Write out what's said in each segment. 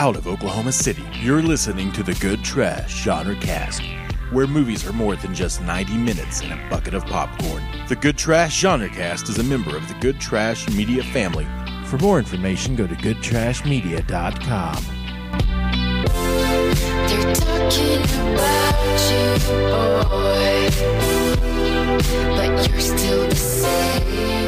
out of Oklahoma City. You're listening to the Good Trash Genre Cast, where movies are more than just 90 minutes and a bucket of popcorn. The Good Trash Genre Cast is a member of the Good Trash Media family. For more information, go to goodtrashmedia.com. They're talking about you, boy, but you're still the same.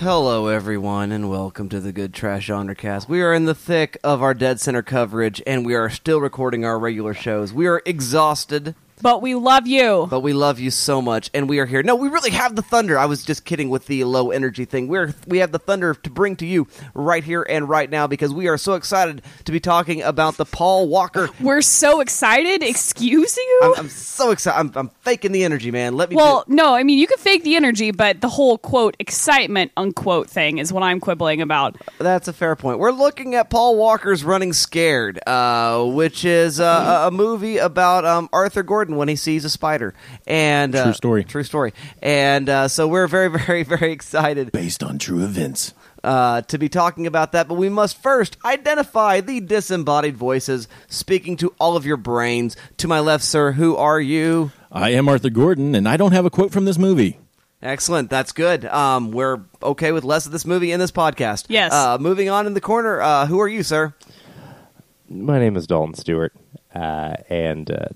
Hello, everyone, and welcome to the Good Trash Genre Cast. We are in the thick of our Dead Center coverage, and we are still recording our regular shows. We are exhausted, But we love you. but we love you so much, and we are here. No, we really have the thunder. I was just kidding with the low energy thing. We're we have the thunder to bring to you right here and right now because we are so excited to be talking about the Paul Walker. We're so excited. Excuse you? I'm, I'm so excited. I'm, I'm faking the energy, man. Let me. well, do- no, I mean, you can fake the energy, but the whole quote excitement unquote thing is what I'm quibbling about. That's a fair point. We're looking at Paul Walker's Running Scared, uh, which is uh, a, a movie about um, Arthur Gordon when he sees a spider. And uh, True story. True story. And uh, so we're very, very, very excited Based on true events. uh, to be talking about that. But we must first identify the disembodied voices speaking to all of your brains. To my left, sir, who are you? I am Arthur Gordon, and I don't have a quote from this movie. Excellent. That's good. Um, we're okay with less of this movie in this podcast. Yes. Uh, moving on in the corner, uh, who are you, sir? My name is Dalton Stewart, uh, and uh,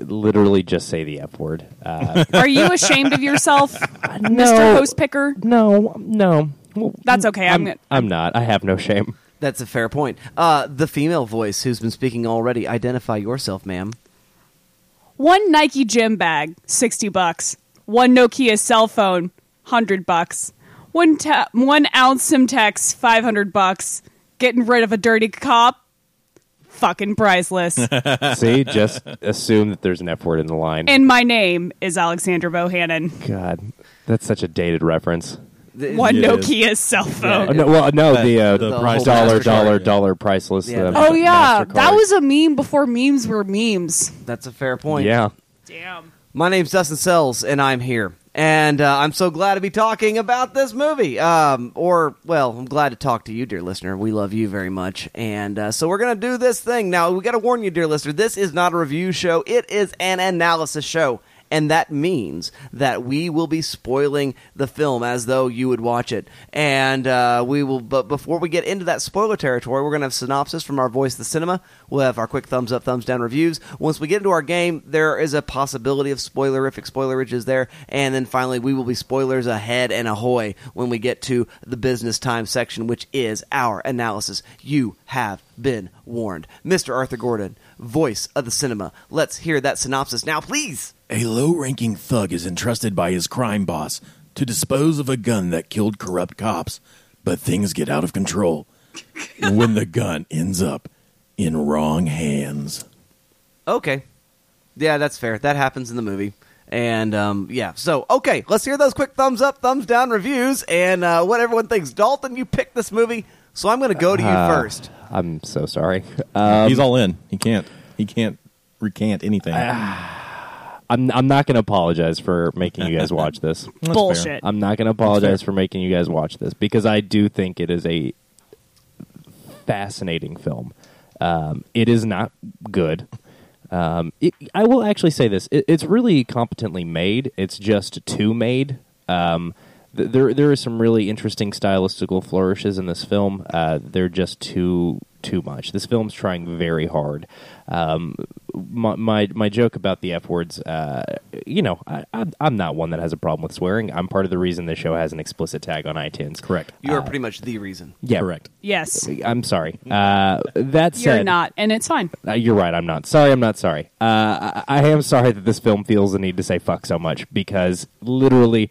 literally just say the F word. Uh, Are you ashamed of yourself, Mr. no. Host Picker? no, no. Well, That's okay. I'm I'm, gonna- I'm not. I have no shame. That's a fair point. Uh, the female voice who's been speaking already. Identify yourself, ma'am. One Nike gym bag, 60 bucks. One Nokia cell phone, 100 bucks. One, ta- one ounce Semtex, 500 bucks. Getting rid of a dirty cop, fucking priceless. See, just assume that there's an F word in the line. and my name is Alexandra Bohannon. God, that's such a dated reference. The- One It is. Nokia cell phone. Oh, no, well, no, the, uh, the price- dollar, MasterCard, dollar, yeah. dollar priceless. Yeah. uh, Oh yeah, MasterCard. that was a meme before memes were memes. That's a fair point. yeah. Damn. My name's Dustin Sells, and I'm here. And uh, I'm so glad to be talking about this movie. Um, or, well, I'm glad to talk to you, dear listener. We love you very much. And uh, so we're to do this thing. Now, we got to warn you, dear listener, this is not a review show, it is an analysis show. And that means that we will be spoiling the film as though you would watch it. And uh, we will, but before we get into that spoiler territory, we're going to have synopsis from our voice of the cinema. We'll have our quick thumbs up, thumbs down reviews. Once we get into our game, there is a possibility of spoilerific spoilerages there. And then finally, we will be spoilers ahead and ahoy when we get to the business time section, which is our analysis. You have been warned. Mr. Arthur Gordon, voice of the cinema. Let's hear that synopsis now, please. A low ranking thug is entrusted by his crime boss to dispose of a gun that killed corrupt cops, but things get out of control when the gun ends up in wrong hands. Okay. Yeah, that's fair. That happens in the movie. And um, yeah, so okay, let's hear those quick thumbs up, thumbs down reviews, and uh, what everyone thinks. Dalton, you picked this movie, so I'm going to go to you Uh, first. I'm so sorry. Um, He's all in. He can't. He can't recant anything. I'm, I'm not going to apologize for making you guys watch this. That's Bullshit. fair. I'm not going to apologize for making you guys watch this because I do think it is a fascinating film. Um, it is not good. Um, it, I will actually say this: it, it's really competently made. It's just too made. Um, th- there, there are some really interesting stylistical flourishes in this film. Uh, they're just too, too much. This film's trying very hard. Um, my, my, my joke about the f words. Uh, you know, I, I'm, I'm not one that has a problem with swearing. I'm part of the reason the show has an explicit tag on iTunes. Correct. You are pretty much the reason. Yeah, Correct. Yes, I'm sorry. Uh, that said, you're not, and it's fine. uh, you're right. I'm not sorry. I'm not sorry. Uh, I, I am sorry that this film feels the need to say fuck so much because literally,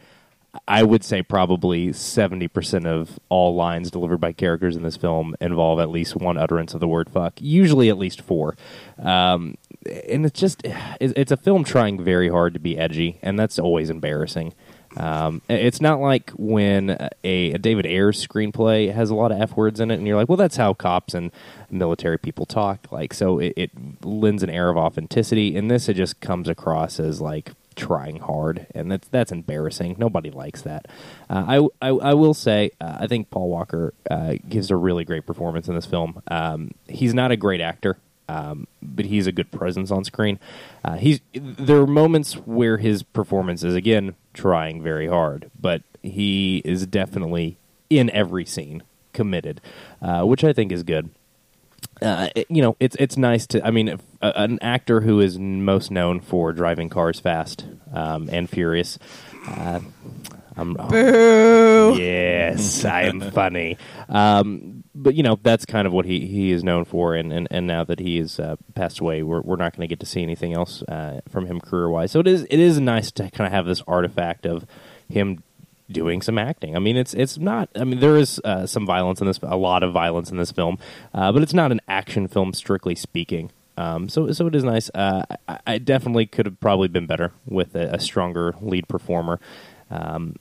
I would say probably seventy percent of all lines delivered by characters in this film involve at least one utterance of the word fuck. Usually, at least four. Um, and it's just, it's a film trying very hard to be edgy, and that's always embarrassing. Um, it's not like when a, a David Ayers screenplay has a lot of f words in it, and you're like, well, that's how cops and military people talk. Like, so it, it lends an air of authenticity. In this, it just comes across as like trying hard, and that's that's embarrassing. Nobody likes that. Uh, I, I I will say uh, I think Paul Walker uh, gives a really great performance in this film. Um, he's not a great actor. Um, but he's a good presence on screen. Uh, he's there are moments where his performance is again trying very hard, but he is definitely in every scene committed, uh, which I think is good uh, it- you know, it's it's nice to. I mean, if, uh, an actor who is most known for driving cars fast um, and furious. Uh, I'm, Yes, I am funny. Um, but you know, that's kind of what he, he is known for. And, and, and now that he has uh, passed away, we're we're not going to get to see anything else uh, from him career wise. So it is it is nice to kind of have this artifact of him doing some acting. I mean, it's it's not. I mean, there is uh, some violence in this, a lot of violence in this film, uh, but it's not an action film strictly speaking. Um, so so it is nice. Uh, I, I definitely could have probably been better with a, a stronger lead performer. Um,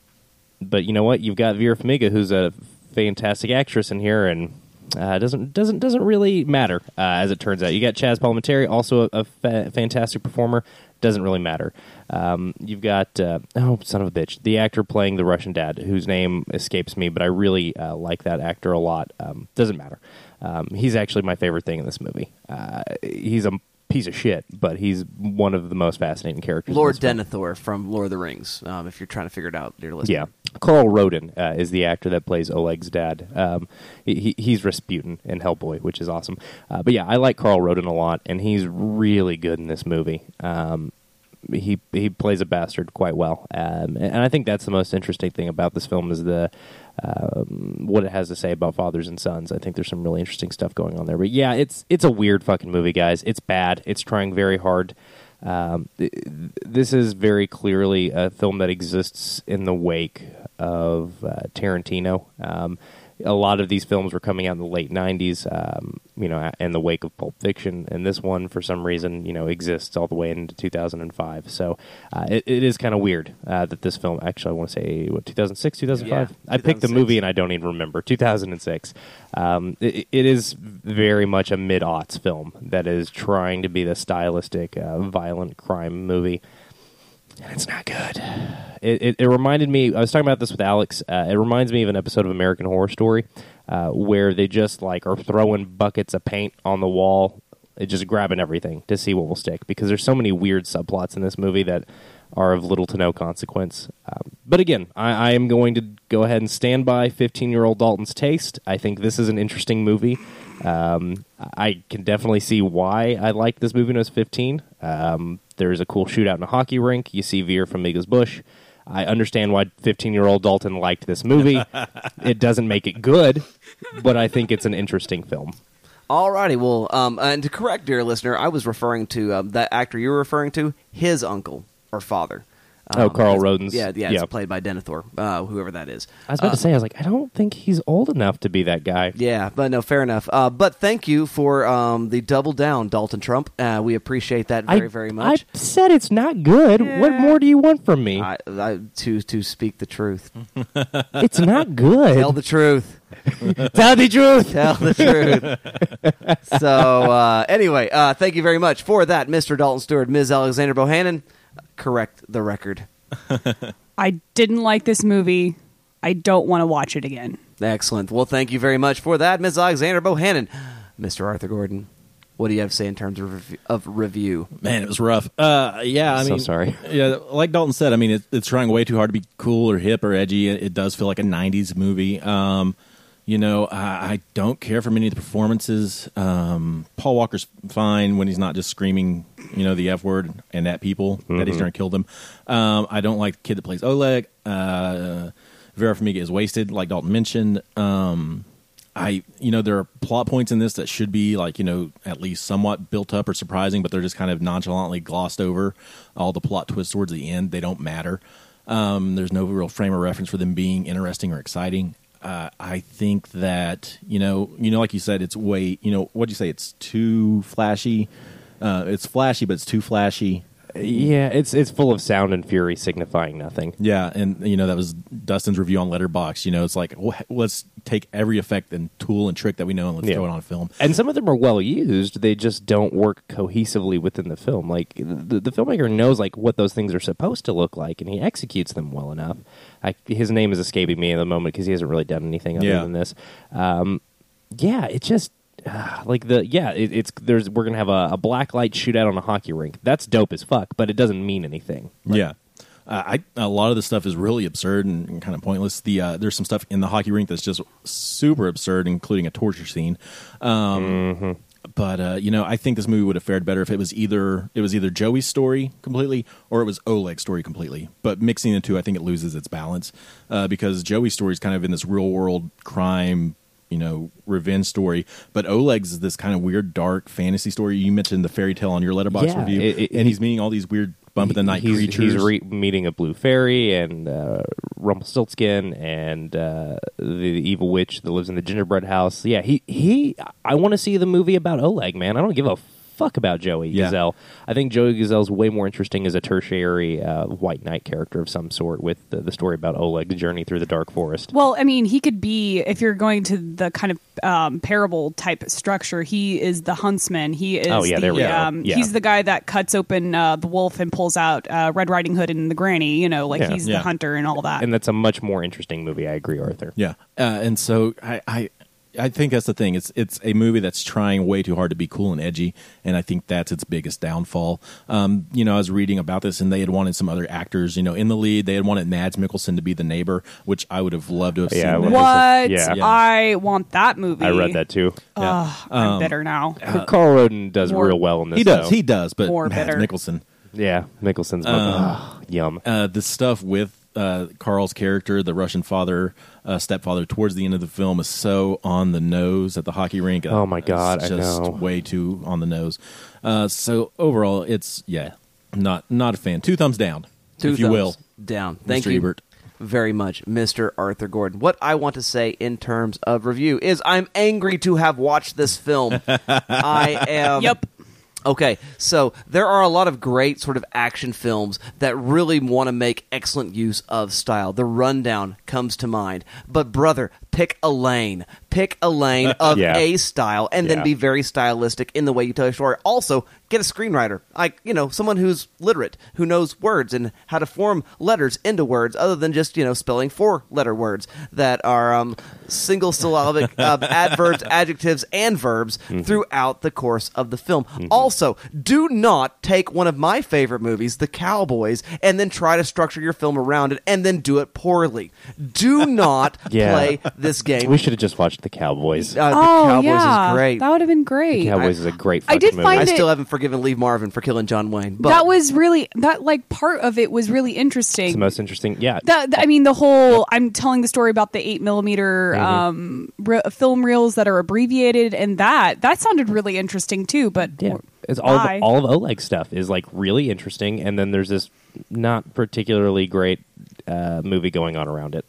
but you know what? You've got Vera Farmiga, who's a fantastic actress in here, and uh, doesn't doesn't doesn't really matter uh, as it turns out. You got Chaz Palminteri, also a, a fa- fantastic performer. Doesn't really matter. Um, you've got uh, oh son of a bitch, the actor playing the Russian dad, whose name escapes me, but I really uh, like that actor a lot. Um, doesn't matter. Um, he's actually my favorite thing in this movie. Uh, he's a piece of shit, but he's one of the most fascinating characters. Lord. Denethor from Lord of the Rings. Um, if you're trying to figure it out, dear listener. Yeah, Carl Roden uh, is the actor that plays Oleg's dad. Um, he, he- he's Rasputin in Hellboy, which is awesome. Uh, but yeah, I like Carl Roden a lot, and he's really good in this movie. Um, he he plays a bastard quite well, um, and I think that's the most interesting thing about this film is the um, what it has to say about fathers and sons. I think there's some really interesting stuff going on there. But yeah, it's it's a weird fucking movie, guys. It's bad. It's trying very hard. Um, th- this is very clearly a film that exists in the wake of uh, Tarantino. Um, a lot of these films were coming out in the late '90s, um, you know, in the wake of Pulp Fiction, and this one, for some reason, you know, exists all the way into 2005. So uh, it, it is kind of weird uh, that this film. Actually, I want to say what 2006, 2005. Yeah, I picked the movie and I don't even remember 2006. Um, it, it is very much a mid-aughts film that is trying to be the stylistic, uh, violent crime movie and it's not good. It, it, it reminded me. I was talking about this with Alex. Uh, it reminds me of an episode of American Horror Story uh, where they just like are throwing buckets of paint on the wall, uh, just grabbing everything to see what will stick. Because there's so many weird subplots in this movie that are of little to no consequence. Um, but again, I, I am going to go ahead and stand by 15 year old Dalton's taste. I think this is an interesting movie. Um, I can definitely see why I liked this movie when I was 15. Um, there's a cool shootout in a hockey rink. You see Vera Farmiga's Bush. I understand why 15 year old Dalton liked this movie. it doesn't make it good, but I think it's an interesting film. Alrighty, well, um, and to correct, dear listener, I was referring to um, that actor you were referring to, his uncle or father. Um, Oh, Carl Roden's- Yeah, yeah, yeah. it's played by Denethor, uh, whoever that is. I was about to say, I was like, I don't think he's old enough to be that guy. Yeah, but no, fair enough. Uh, but thank you for um, the double down, Dalton Trump. Uh, we appreciate that very, I, very much. I said it's not good. What more do you want from me? I, I, to to speak the truth, it's not good. tell the truth. Tell the truth. Tell the truth. so, uh, anyway, uh, thank you very much for that, Mr. Dalton Stewart, Ms. Alexander Bohannon. Correct the record. I didn't like this movie. I don't want to watch it again. Excellent. Well, thank you very much for that, Ms. Alexander Bohannon. Mr. Arthur Gordon, what do you have to say in terms of, rev- of review? Man, it was rough. Uh, yeah, I So mean, sorry. Yeah, like Dalton said, I mean, it, it's trying way too hard to be cool or hip or edgy. It, it does feel like a '90s movie. Um, you know, I, I don't care for many of the performances. Um, Paul Walker's fine when he's not just screaming, you know, the f word and at people that he's trying to kill them. Um, I don't like the kid that plays Oleg. Uh, Vera Farmiga is wasted, like Dalton mentioned. Um, I, you know, there are plot points in this that should be like, you know, at least somewhat built up or surprising, but they're just kind of nonchalantly glossed over. All the plot twists towards the end, they don't matter. Um, there's no real frame of reference for them being interesting or exciting. Uh, I think that you know, you know, like you said, it's way, you know, what'd you say? It's too flashy. Uh, it's flashy, but it's too flashy. Yeah, it's it's full of sound and fury signifying nothing. Yeah, and you know that was Dustin's review on Letterboxd. You know, it's like wh- let's take every effect and tool and trick that we know and let's Yeah. throw it on film. And some of them are well used. They just don't work cohesively within the film. Like the, the filmmaker knows like what those things are supposed to look like, and he executes them well enough. I, his name is escaping me at the moment because he hasn't really done anything other Yeah. than this. Um, yeah, it just uh, like the yeah, it, it's there's we're gonna have a, a black light shootout on a hockey rink. That's dope as fuck, but it doesn't mean anything. Yeah. Uh, I a lot of the stuff is really absurd and, and kind of pointless. The uh, there's some stuff in the hockey rink that's just super absurd, including a torture scene. Um, But uh, you know, I think this movie would have fared better if it was either it was either Joey's story completely or it was Oleg's story completely. But mixing the two, I think it loses its balance uh, because Joey's story is kind of in this real world crime. You know, revenge story, but Oleg's is this kind of weird, dark fantasy story. You mentioned the fairy tale on your Letterboxd Yeah, review, it- it- and he's meeting all these weird bump of the night he's, creatures. He's re- meeting a blue fairy and uh, Rumpelstiltskin and uh, the, the evil witch that lives in the gingerbread house. Yeah, he he. I want to see the movie about Oleg. Man, I don't give a fuck about Joey Yeah. Gazelle. I think Joey Gazelle's way more interesting as a tertiary uh, white knight character of some sort with the, the story about Oleg's journey through the dark forest. Well, I mean, he could be if you're going to the kind of um, parable type structure. He is the huntsman. He is. Oh, yeah, the, there we go. Um, Yeah. He's the guy that cuts open uh, the wolf and pulls out uh, Red Riding Hood and the granny. You know, like Yeah. he's Yeah. the hunter and all that. and that's a much more interesting movie. I agree, Arthur. Yeah, uh, and so I, I, I think that's the thing. It's it's a movie that's trying way too hard to be cool and edgy, and I think that's its biggest downfall. Um, you know, I was reading about this, and they had wanted some other actors, you know, in the lead. They had wanted Mads Mikkelsen to be the neighbor, which I would have loved to have Yeah, seen. would that. what? Yeah. Yeah. I want that movie. I read that too. Yeah. I'm bitter now. Carl Roden does more- real well in this. He does, though. he does, but More Mads bitter. Mikkelsen. yeah, Mikkelsen's uh, yum. uh, the stuff with uh, Carl's character, the Russian father, uh, stepfather, towards the end of the film is so on the nose at the hockey rink. Uh, Oh, my God, it's I just know. way too on the nose. Uh, so overall, it's yeah, not not a fan. Two thumbs down, Two if you will. down. Thank Mr. you Ebert. very much, Mr. Arthur Gordon. What I want to say in terms of review is I'm angry to have watched this film. I am. Yep. Okay, so there are a lot of great sort of action films that really want to make excellent use of style. The Rundown comes to mind. But, brother, pick a lane. Pick a lane of Yeah. a style and then be very stylistic in the way you tell your story. Also, get a screenwriter. Like, you know, someone who's literate, who knows words and how to form letters into words other than just, you know, spelling four letter words that are um, single syllabic uh, adverbs, adjectives, and verbs throughout the course of the film. Also, do not take one of my favorite movies, The Cowboys, and then try to structure your film around it and then do it poorly. Do not Yeah. play this game. We should have just watched the Cowboys. Uh, the oh Cowboys yeah, is great. That would have been great. The Cowboys is a great. I Fucking did movie. find I it- still haven't forgiven Lee Marvin for killing John Wayne. But that was really that like part of it was really It's interesting. the most interesting. Yeah, That, that- I mean, the whole I'm telling the story about the eight millimeter Mm-hmm. um, re- film reels that are abbreviated, and that that sounded really interesting too. But yeah. It's all of, all of Oleg stuff is like really interesting, and then there's this not particularly great uh, movie going on around it.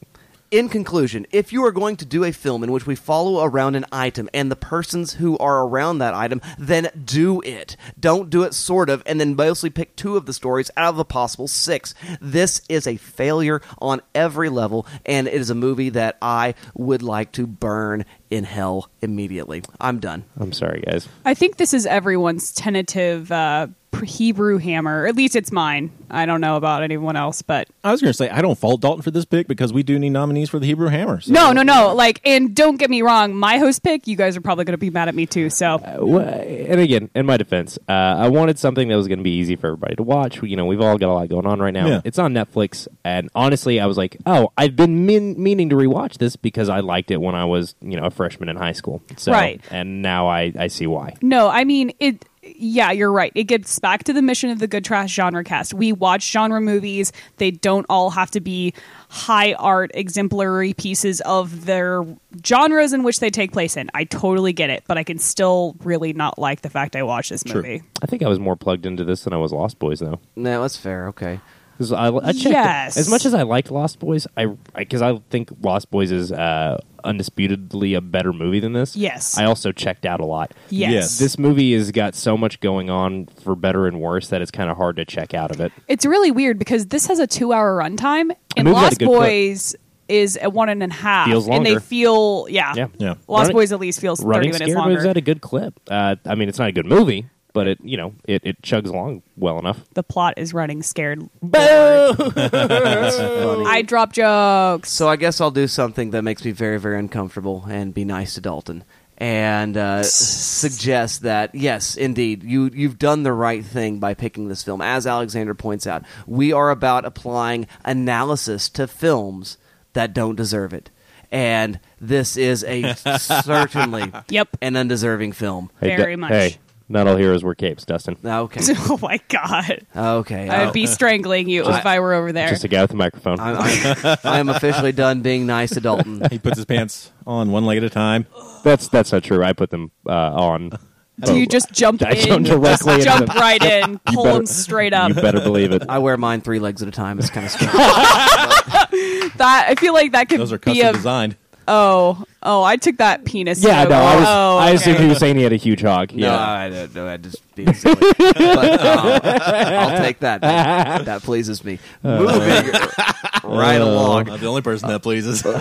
In conclusion, if you are going to do a film in which we follow around an item and the persons who are around that item, then do it. Don't do it sort of and then mostly pick two of the stories out of the possible six. This is a failure on every level, and it is a movie that I would like to burn in hell immediately. I'm done. I'm sorry, guys. I think this is everyone's tentative uh, Hebrew hammer. At least it's mine. I don't know about anyone else, but I was going to say I don't fault Dalton for this pick because we do need nominees for the Hebrew Hammer. so- no, no, no. Like, and don't get me wrong. My host pick, you guys are probably going to be mad at me too. So Wha- And again, in my defense, uh, I wanted something that was going to be easy for everybody to watch. You know, we've all got a lot going on right now. Yeah. It's on Netflix, and honestly, I was like, oh, I've been mean- meaning to rewatch this because I liked it when I was, you know, a freshman in high school. So, Right. And now I, I see why. No, I mean it. Yeah, you're right. It gets back to the mission of the Good Trash Genre Cast. We watch genre movies. They don't all have to be high art, exemplary pieces of their genres in which they take place in. I totally get it, but I can still really not like the fact I watched this True. movie. I think I was more plugged into this than I was Lost Boys, though. No, that's fair. Okay. 'Cause I, I checked Yes. as much as I liked Lost Boys, I because I, think Lost Boys is uh, undisputedly a better movie than this. Yes. I also checked out a lot. Yes. Yes. This movie has got so much going on for better and worse that it's kind of hard to check out of it. It's really weird because this has a two-hour runtime, and movie's got a Lost good clip. Boys is a one and a half, Feels and they feel yeah, Yeah. Yeah. Lost Running- Boys at least feels thirty Running minutes Scared was longer. at a good clip. Uh, I mean, it's not a good movie, but it you know it, it chugs along well enough. the plot is running scared. Boo! Funny. I drop jokes. So I guess I'll do something that makes me very, very uncomfortable and be nice to Dalton and uh, suggest that yes, indeed, you you've done the right thing by picking this film. As Alexander points out, we are about applying analysis to films that don't deserve it, and this is a certainly Yep. an undeserving film. Hey, Very Du- much. Hey, not all heroes wear capes, Dustin. Okay, oh my god, okay. I uh, would be strangling you if I were over there. Just a guy with a microphone. I'm, I'm, I'm officially done being nice to Dalton. He puts his pants on one leg at a time. That's that's not true. I put them uh, on. Do you just jump I in? jumped directly into jump them. right in, pull better- them straight up. You better believe it. I wear mine three legs at a time. It's kind of strange. That I feel like that could Those are be custom a designed. Oh oh. I took that penis. Yeah, joke. no, I was. Oh, I assumed okay. he was saying he had a huge hog. No, Yeah. I don't know. I just being silly. but um, I'll take that. That, that pleases me. Moving right along. I'm the only person that pleases.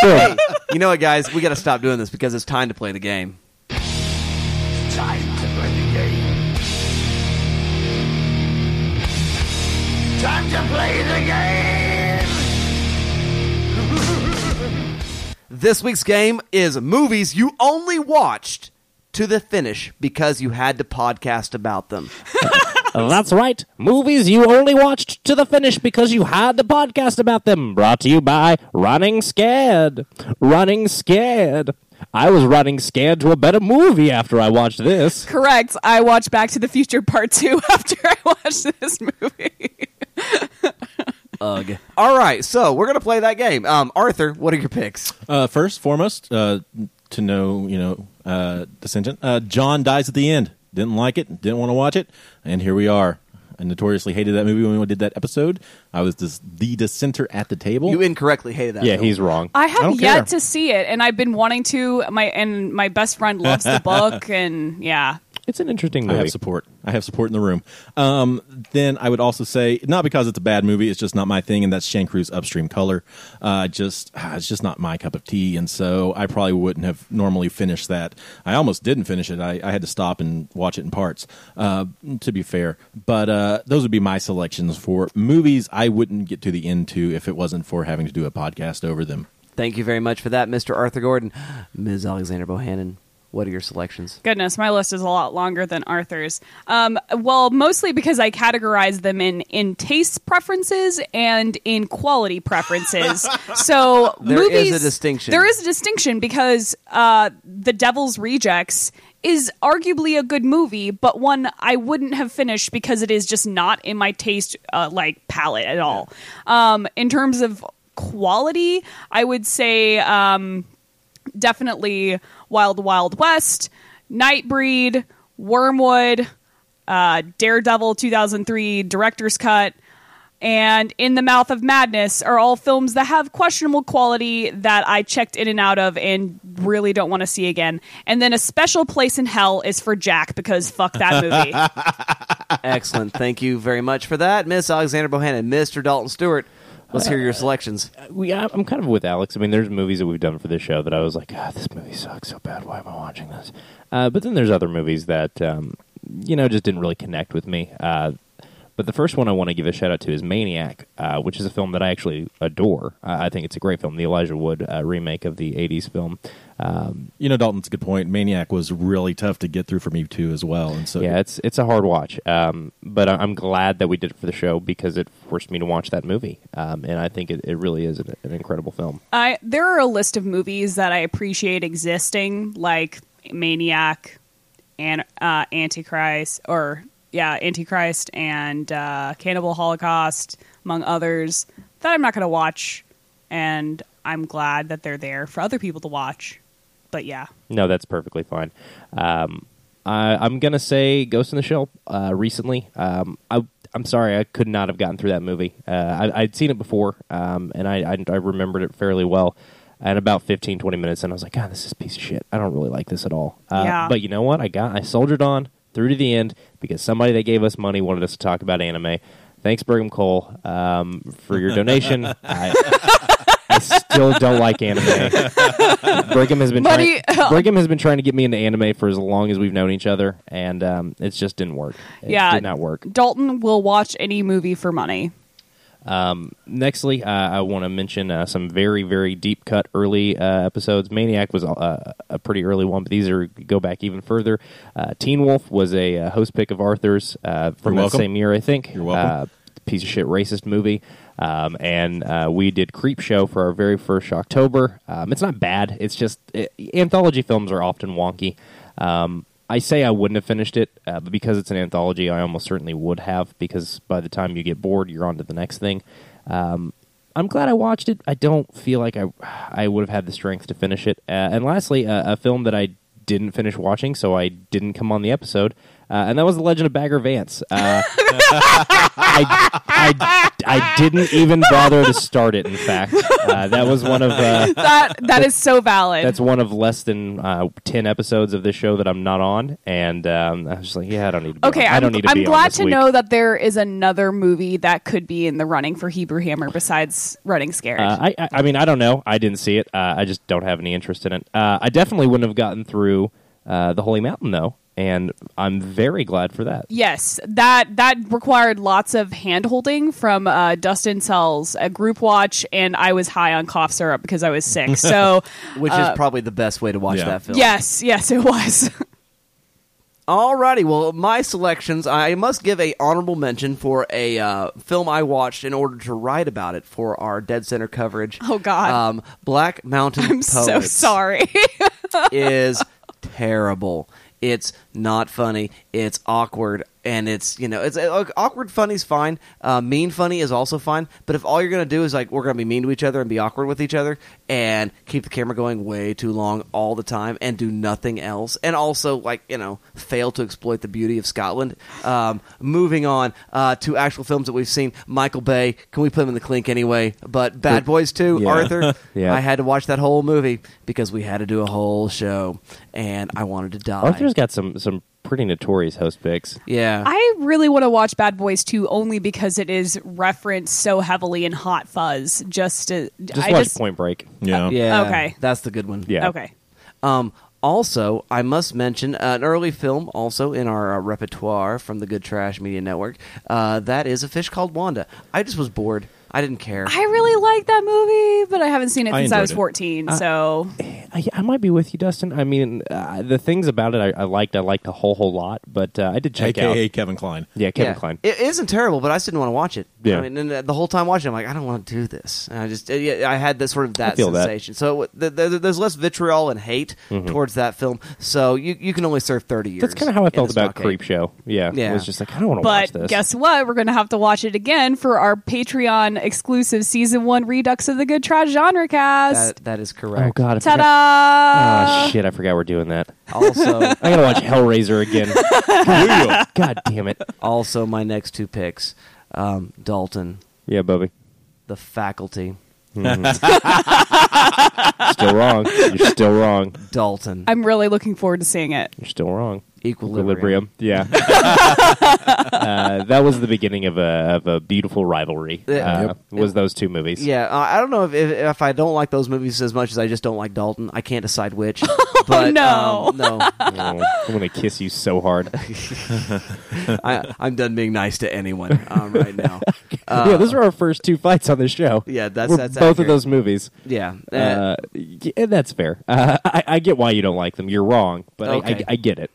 Hey, you know what, guys? We got to stop doing this because it's time to play the game. Time to play the game. Time to play the game. This week's game is movies you only watched to the finish because you had to podcast about them. That's right. Movies you only watched to the finish because you had the podcast about them. Brought to you by Running Scared. Running Scared. I was running scared to a better movie after I watched this. Correct. I watched Back to the Future Part Two after I watched this movie. Ugh. All right, so we're gonna play that game. Um, Arthur, what are your picks? Uh, first, foremost, uh, to know, you know, uh, dissension. Uh, John dies at the end. Didn't like it. Didn't want to watch it. And here we are. I notoriously hated that movie when we did that episode. I was this, the dissenter at the table. You incorrectly hated that. Yeah, film. he's wrong. I have don't yet care. to see it, and I've been wanting to. My and my best friend loves the book, and yeah, It's an interesting movie. I have support. I have support in the room. Um, then I would also say, not because it's a bad movie, it's just not my thing, and that's Shane Carruth's Upstream Color. Uh, just ah, it's just not my cup of tea, and so I probably wouldn't have normally finished that. I almost didn't finish it. I, I had to stop and watch it in parts. Uh, to be fair, but uh, those would be my selections for movies I wouldn't get to the end to if it wasn't for having to do a podcast over them. Thank you very much for that, Mr. Arthur Gordon. Ms. Alexander Bohannon, what are your selections? goodness, my list is a lot longer than Arthur's. Um, well, mostly because I categorize them in in taste preferences and in quality preferences. so There is movies, a distinction. There is a distinction because uh, The Devil's Rejects is arguably a good movie, but one I wouldn't have finished because it is just not in my taste uh, like palette at all. Um, in terms of quality, I would say. Um, definitely Wild Wild West, Nightbreed, Wormwood, uh, Daredevil 2003 Director's Cut, and In the Mouth of Madness are all films that have questionable quality that I checked in and out of and really don't want to see again. And then A Special Place in Hell is for Jack because fuck that movie. Excellent. Thank you very much for that, Miss Alexander Bohannon. Mr. Dalton Stewart, let's hear your selections. we, I- I'm kind of with Alex. I mean, there's movies that we've done for this show that I was like, ah, this movie sucks so bad. Why am I watching this? Uh, but then there's other movies that, um, you know, just didn't really connect with me. Uh, but the first one I want to give a shout out to is Maniac, uh, which is a film that I actually adore. Uh, I think it's a great film, the Elijah Wood uh, remake of the '80s film. Um, You know, Dalton's a good point. Maniac was really tough to get through for me too, as well. And so, yeah, it's it's a hard watch, um, but I- I'm glad that we did it for the show because it forced me to watch that movie, um, and I think it, it really is an, an incredible film. I there are a list of movies that I appreciate existing, like Maniac, and uh, Antichrist, or yeah, Antichrist and uh, Cannibal Holocaust, among others, that I'm not going to watch, and I'm glad that they're there for other people to watch. But yeah, No, that's perfectly fine. Um, I, I'm gonna say Ghost in the Shell. Uh, recently, um, I, I'm sorry, I could not have gotten through that movie. Uh, I, I'd seen it before, um, and I, I, I remembered it fairly well. And about 15, 20 minutes, and I was like, God, this is a piece of shit. I don't really like this at all. Uh, Yeah. But you know what? I got, I soldiered on through to the end because somebody that gave us money wanted us to talk about anime. Thanks, Brigham Cole, um, for your donation. I, I still don't like anime. Brigham has been Buddy- trying, Brigham has been trying to get me into anime for as long as we've known each other, and um, it just didn't work. It Yeah. did not work. Dalton will watch any movie for money. Nextly, uh, I want to mention uh, some very, very deep cut early uh, episodes. Maniac was uh, a pretty early one, but these are go back even further. Uh, Teen Wolf was a uh, host pick of Arthur's uh, from You're that welcome. same year, I think. You're welcome. Uh, piece of shit racist movie. Um, and uh, we did Creep Show for our very first October. Um, it's not bad. It's just it, anthology films are often wonky. Um, I say I wouldn't have finished it, uh, but because it's an anthology, I almost certainly would have. Because by the time you get bored, you're on to the next thing. Um, I'm glad I watched it. I don't feel like I I would have had the strength to finish it. Uh, and lastly, uh, a film that I didn't finish watching, so I didn't come on the episode, uh, and that was The Legend of Bagger Vance. Uh, I, I, I didn't even bother to start it. In fact, uh, that was one of uh, That that is so valid. that's one of less than uh, ten episodes of this show that I'm not on, and um, I was just like, yeah, I don't need to. Be okay, on. I I'm, don't need to I'm be glad to week. know that there is another movie that could be in the running for Hebrew Hammer besides Running Scared. Uh, I, I, I mean, I don't know. I didn't see it. Uh, I just don't have any interest in it. Uh, I definitely wouldn't have gotten through uh, the Holy Mountain though, and I'm very glad for that. Yes, that that required lots of hand holding from uh, Dustin Sells, a group watch, and I was high on cough syrup because I was sick. So, which is probably the best way to watch Yeah. that film. yes, yes, it was. Alrighty, well, my selections. I must give a honorable mention for a uh, film I watched in order to write about it for our Dead Center coverage. Oh, God. Um, Black Mountain I'm Poets so sorry. is terrible. It's not funny. It's awkward, and it's you know it's uh, awkward. Funny's fine. Uh, mean funny is also fine. But if all you're gonna do is like we're gonna be mean to each other and be awkward with each other and keep the camera going way too long all the time and do nothing else, and also like you know fail to exploit the beauty of Scotland. Um, moving on uh, to actual films that we've seen. Michael Bay. Can we put him in the clink anyway? But Bad Boys Two. Yeah. Arthur. Yeah. I had to watch that whole movie because we had to do a whole show, and I wanted to die. Arthur's got some some pretty notorious host picks. yeah. I really want to watch Bad Boys 2 only because it is referenced so heavily in Hot Fuzz. Just to, Just I watch just Point Break. Yeah. yeah. Okay. That's the good one. Yeah. okay. Um, also, I must mention an early film also in our uh, repertoire from the Good Trash Media Network. Uh, that is A Fish Called Wanda. I just was bored. I didn't care. I really like that movie, but I haven't seen it I since I enjoyed was it. 14. so I, I might be with you, Dustin. I mean, uh, the things about it I, I liked. I liked a whole whole lot, but uh, I did check AKA out. Kevin Kline. Yeah, Kevin yeah. Kline. It isn't terrible, but I just didn't want to watch it. Yeah. I mean, and uh, the whole time watching, it, I'm like, I don't want to do this. And I just, uh, yeah, I had this sort of that feel that. sensation. So it- th- th- there's less vitriol and hate towards that film. So you you can only serve 30 years. Mm-hmm. That's kind of how I in felt the about stockade. Creep Show. Yeah, Yeah. it was just like I don't want to watch But this. guess what? We're going to have to watch it again for our Patreon exclusive season one redux of the Good Trash Genre Cast. That, that is correct. oh. God, I Ta forgot. da! Oh shit, I forgot we're doing that. Also, I gotta watch Hellraiser again. God damn it. also my next two picks, um, Dalton, Yeah, Bubby. The Faculty, Still wrong. You're still wrong. Dalton, I'm really looking forward to seeing it. You're still wrong. Equilibrium. Equilibrium. Yeah. uh, that was the beginning of a of a beautiful rivalry. Uh, Yep. Was those two movies? Yeah, uh, I don't know if, if if I don't like those movies as much as I just don't like Dalton. I can't decide which. but no. um, no, Oh, I'm gonna kiss you so hard. I, I'm done being nice to anyone um, right now. Yeah, those are our first two fights on this show. Yeah, that's- that's both accurate. of those movies. Yeah, uh, Uh, that's fair. Uh, I, I get why you don't like them. You're wrong, but I, Okay. I, I get it.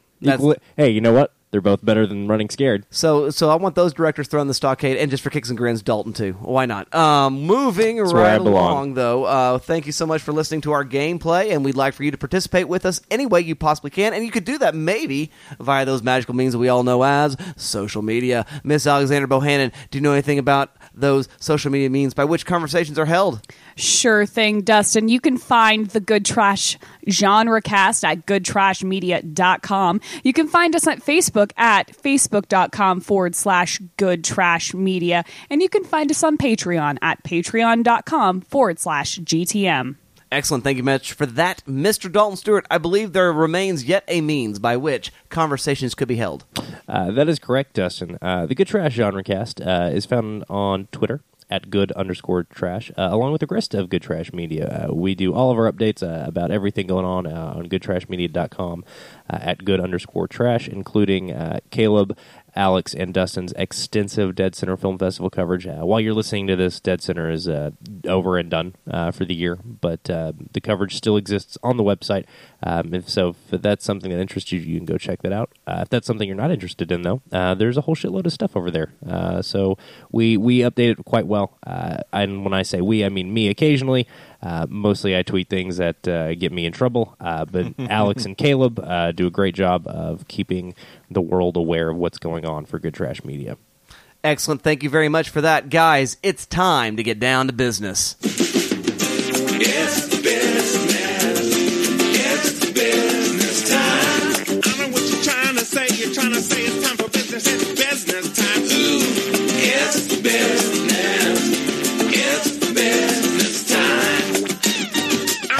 Hey, you know what? They're both better than Running Scared. So, so I want those directors thrown in the stockade, and just for kicks and grins, Dalton too. Why not? Um, moving where right along, though. Uh, thank you so much for listening to our gameplay, and we'd like for you to participate with us any way you possibly can, and you could do that maybe via those magical means that we all know as social media. Miss Alexander Bohannon, do you know anything about those social media means by which conversations are held? Sure thing, Dustin. You can find the Good Trash genre cast at goodtrashmedia.com. You can find us at Facebook at facebook.com forward slash good trash media. And you can find us on Patreon at patreon.com forward slash GTM. Excellent. Thank you much for that, Mr. Dalton Stewart. I believe there remains yet a means by which conversations could be held. Uh, that is correct, Dustin. Uh, the Good Trash Genre Cast uh, is found on Twitter at good underscore trash, uh, along with the rest of Good Trash Media. Uh, we do all of our updates uh, about everything going on on goodtrashmedia.com uh, at good underscore trash, including Caleb. Alex and Dustin's extensive Dead Center Film Festival coverage. Uh, while you're listening to this, Dead Center is uh, over and done uh, for the year, but uh, the coverage still exists on the website. Um, if so, if that's something that interests you, you can go check that out. Uh, if that's something you're not interested in, though, uh, there's a whole shitload of stuff over there. So we we update it quite well. And when I say we, I mean me occasionally. Uh, mostly, I tweet things that uh, get me in trouble. Uh, but Alex and Caleb uh, do a great job of keeping the world aware of what's going on for Good Trash Media. Excellent. Thank you very much for that. Guys, it's time to get down to business. I know what you're trying to say. You're trying to say it's time for business. It's business time. Ooh,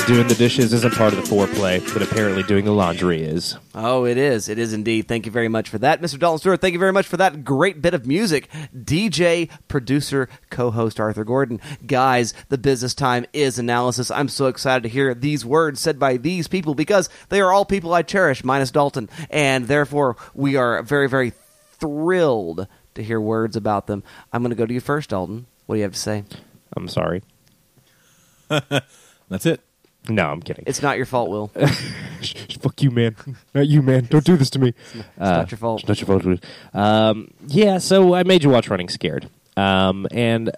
Doing the dishes isn't part of the foreplay, but apparently doing the laundry is. Oh, it is. It is indeed. Thank you very much for that. Mr. Dalton Stewart, thank you very much for that great bit of music. DJ, producer, co host Arthur Gordon. Guys, the business time is analysis. I'm so excited to hear these words said by these people because they are all people I cherish, minus Dalton. And therefore, we are very, very thrilled to hear words about them. I'm going to go to you first, Dalton. What do you have to say? I'm sorry. That's it. No, I'm kidding. It's not your fault, Will. Fuck you, man. Not you, man. Don't do this to me. It's not your fault. It's not your fault. Ruth. Um, yeah, so I made you watch Running Scared, um, and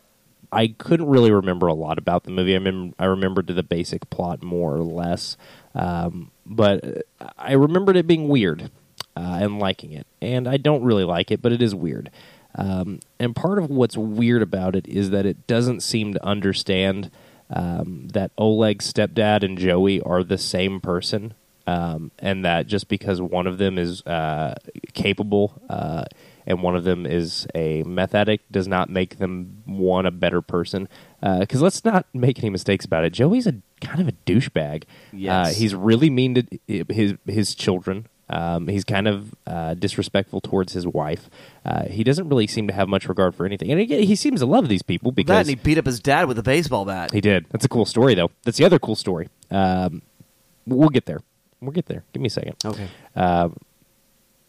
I couldn't really remember a lot about the movie. I mem- I remembered the basic plot more or less, um, but I remembered it being weird uh, and liking it. And I don't really like it, but it is weird. Um, and part of what's weird about it is that it doesn't seem to understand um, that Oleg's stepdad and Joey are the same person, um, and that just because one of them is uh, capable uh, and one of them is a meth addict does not make them one a better person. Because let's not make any mistakes about it. Joey's a kind of a douchebag. Yes. Uh, he's really mean to his his children. Um, he's kind of uh, disrespectful towards his wife. Uh, he doesn't really seem to have much regard for anything, and again, he seems to love these people that because and he beat up his dad with a baseball bat. he did. That's a cool story, though. That's the other cool story. Um, we'll get there. We'll get there. Give me a second. Okay.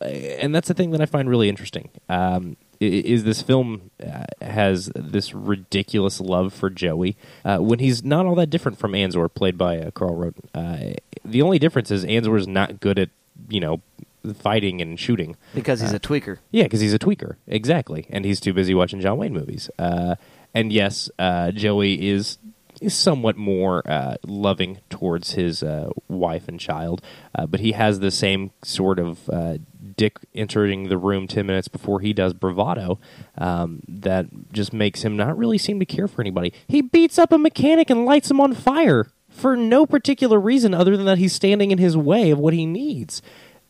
And that's the thing that I find really interesting. Um, is this film uh, has this ridiculous love for Joey uh, when he's not all that different from Anzor, played by uh, Carl Roden. Uh, the only difference is Anzor is not good at you know fighting and shooting. Because he's a tweaker. Yeah, because he's a tweaker, exactly, and he's too busy watching John Wayne movies. Uh, and yes, uh, Joey is is somewhat more uh, loving towards his uh, wife and child, uh, but he has the same sort of uh, Dick entering the room ten minutes before he does bravado um, that just makes him not really seem to care for anybody. He beats up a mechanic and lights him on fire for no particular reason other than that he's standing in his way of what he needs.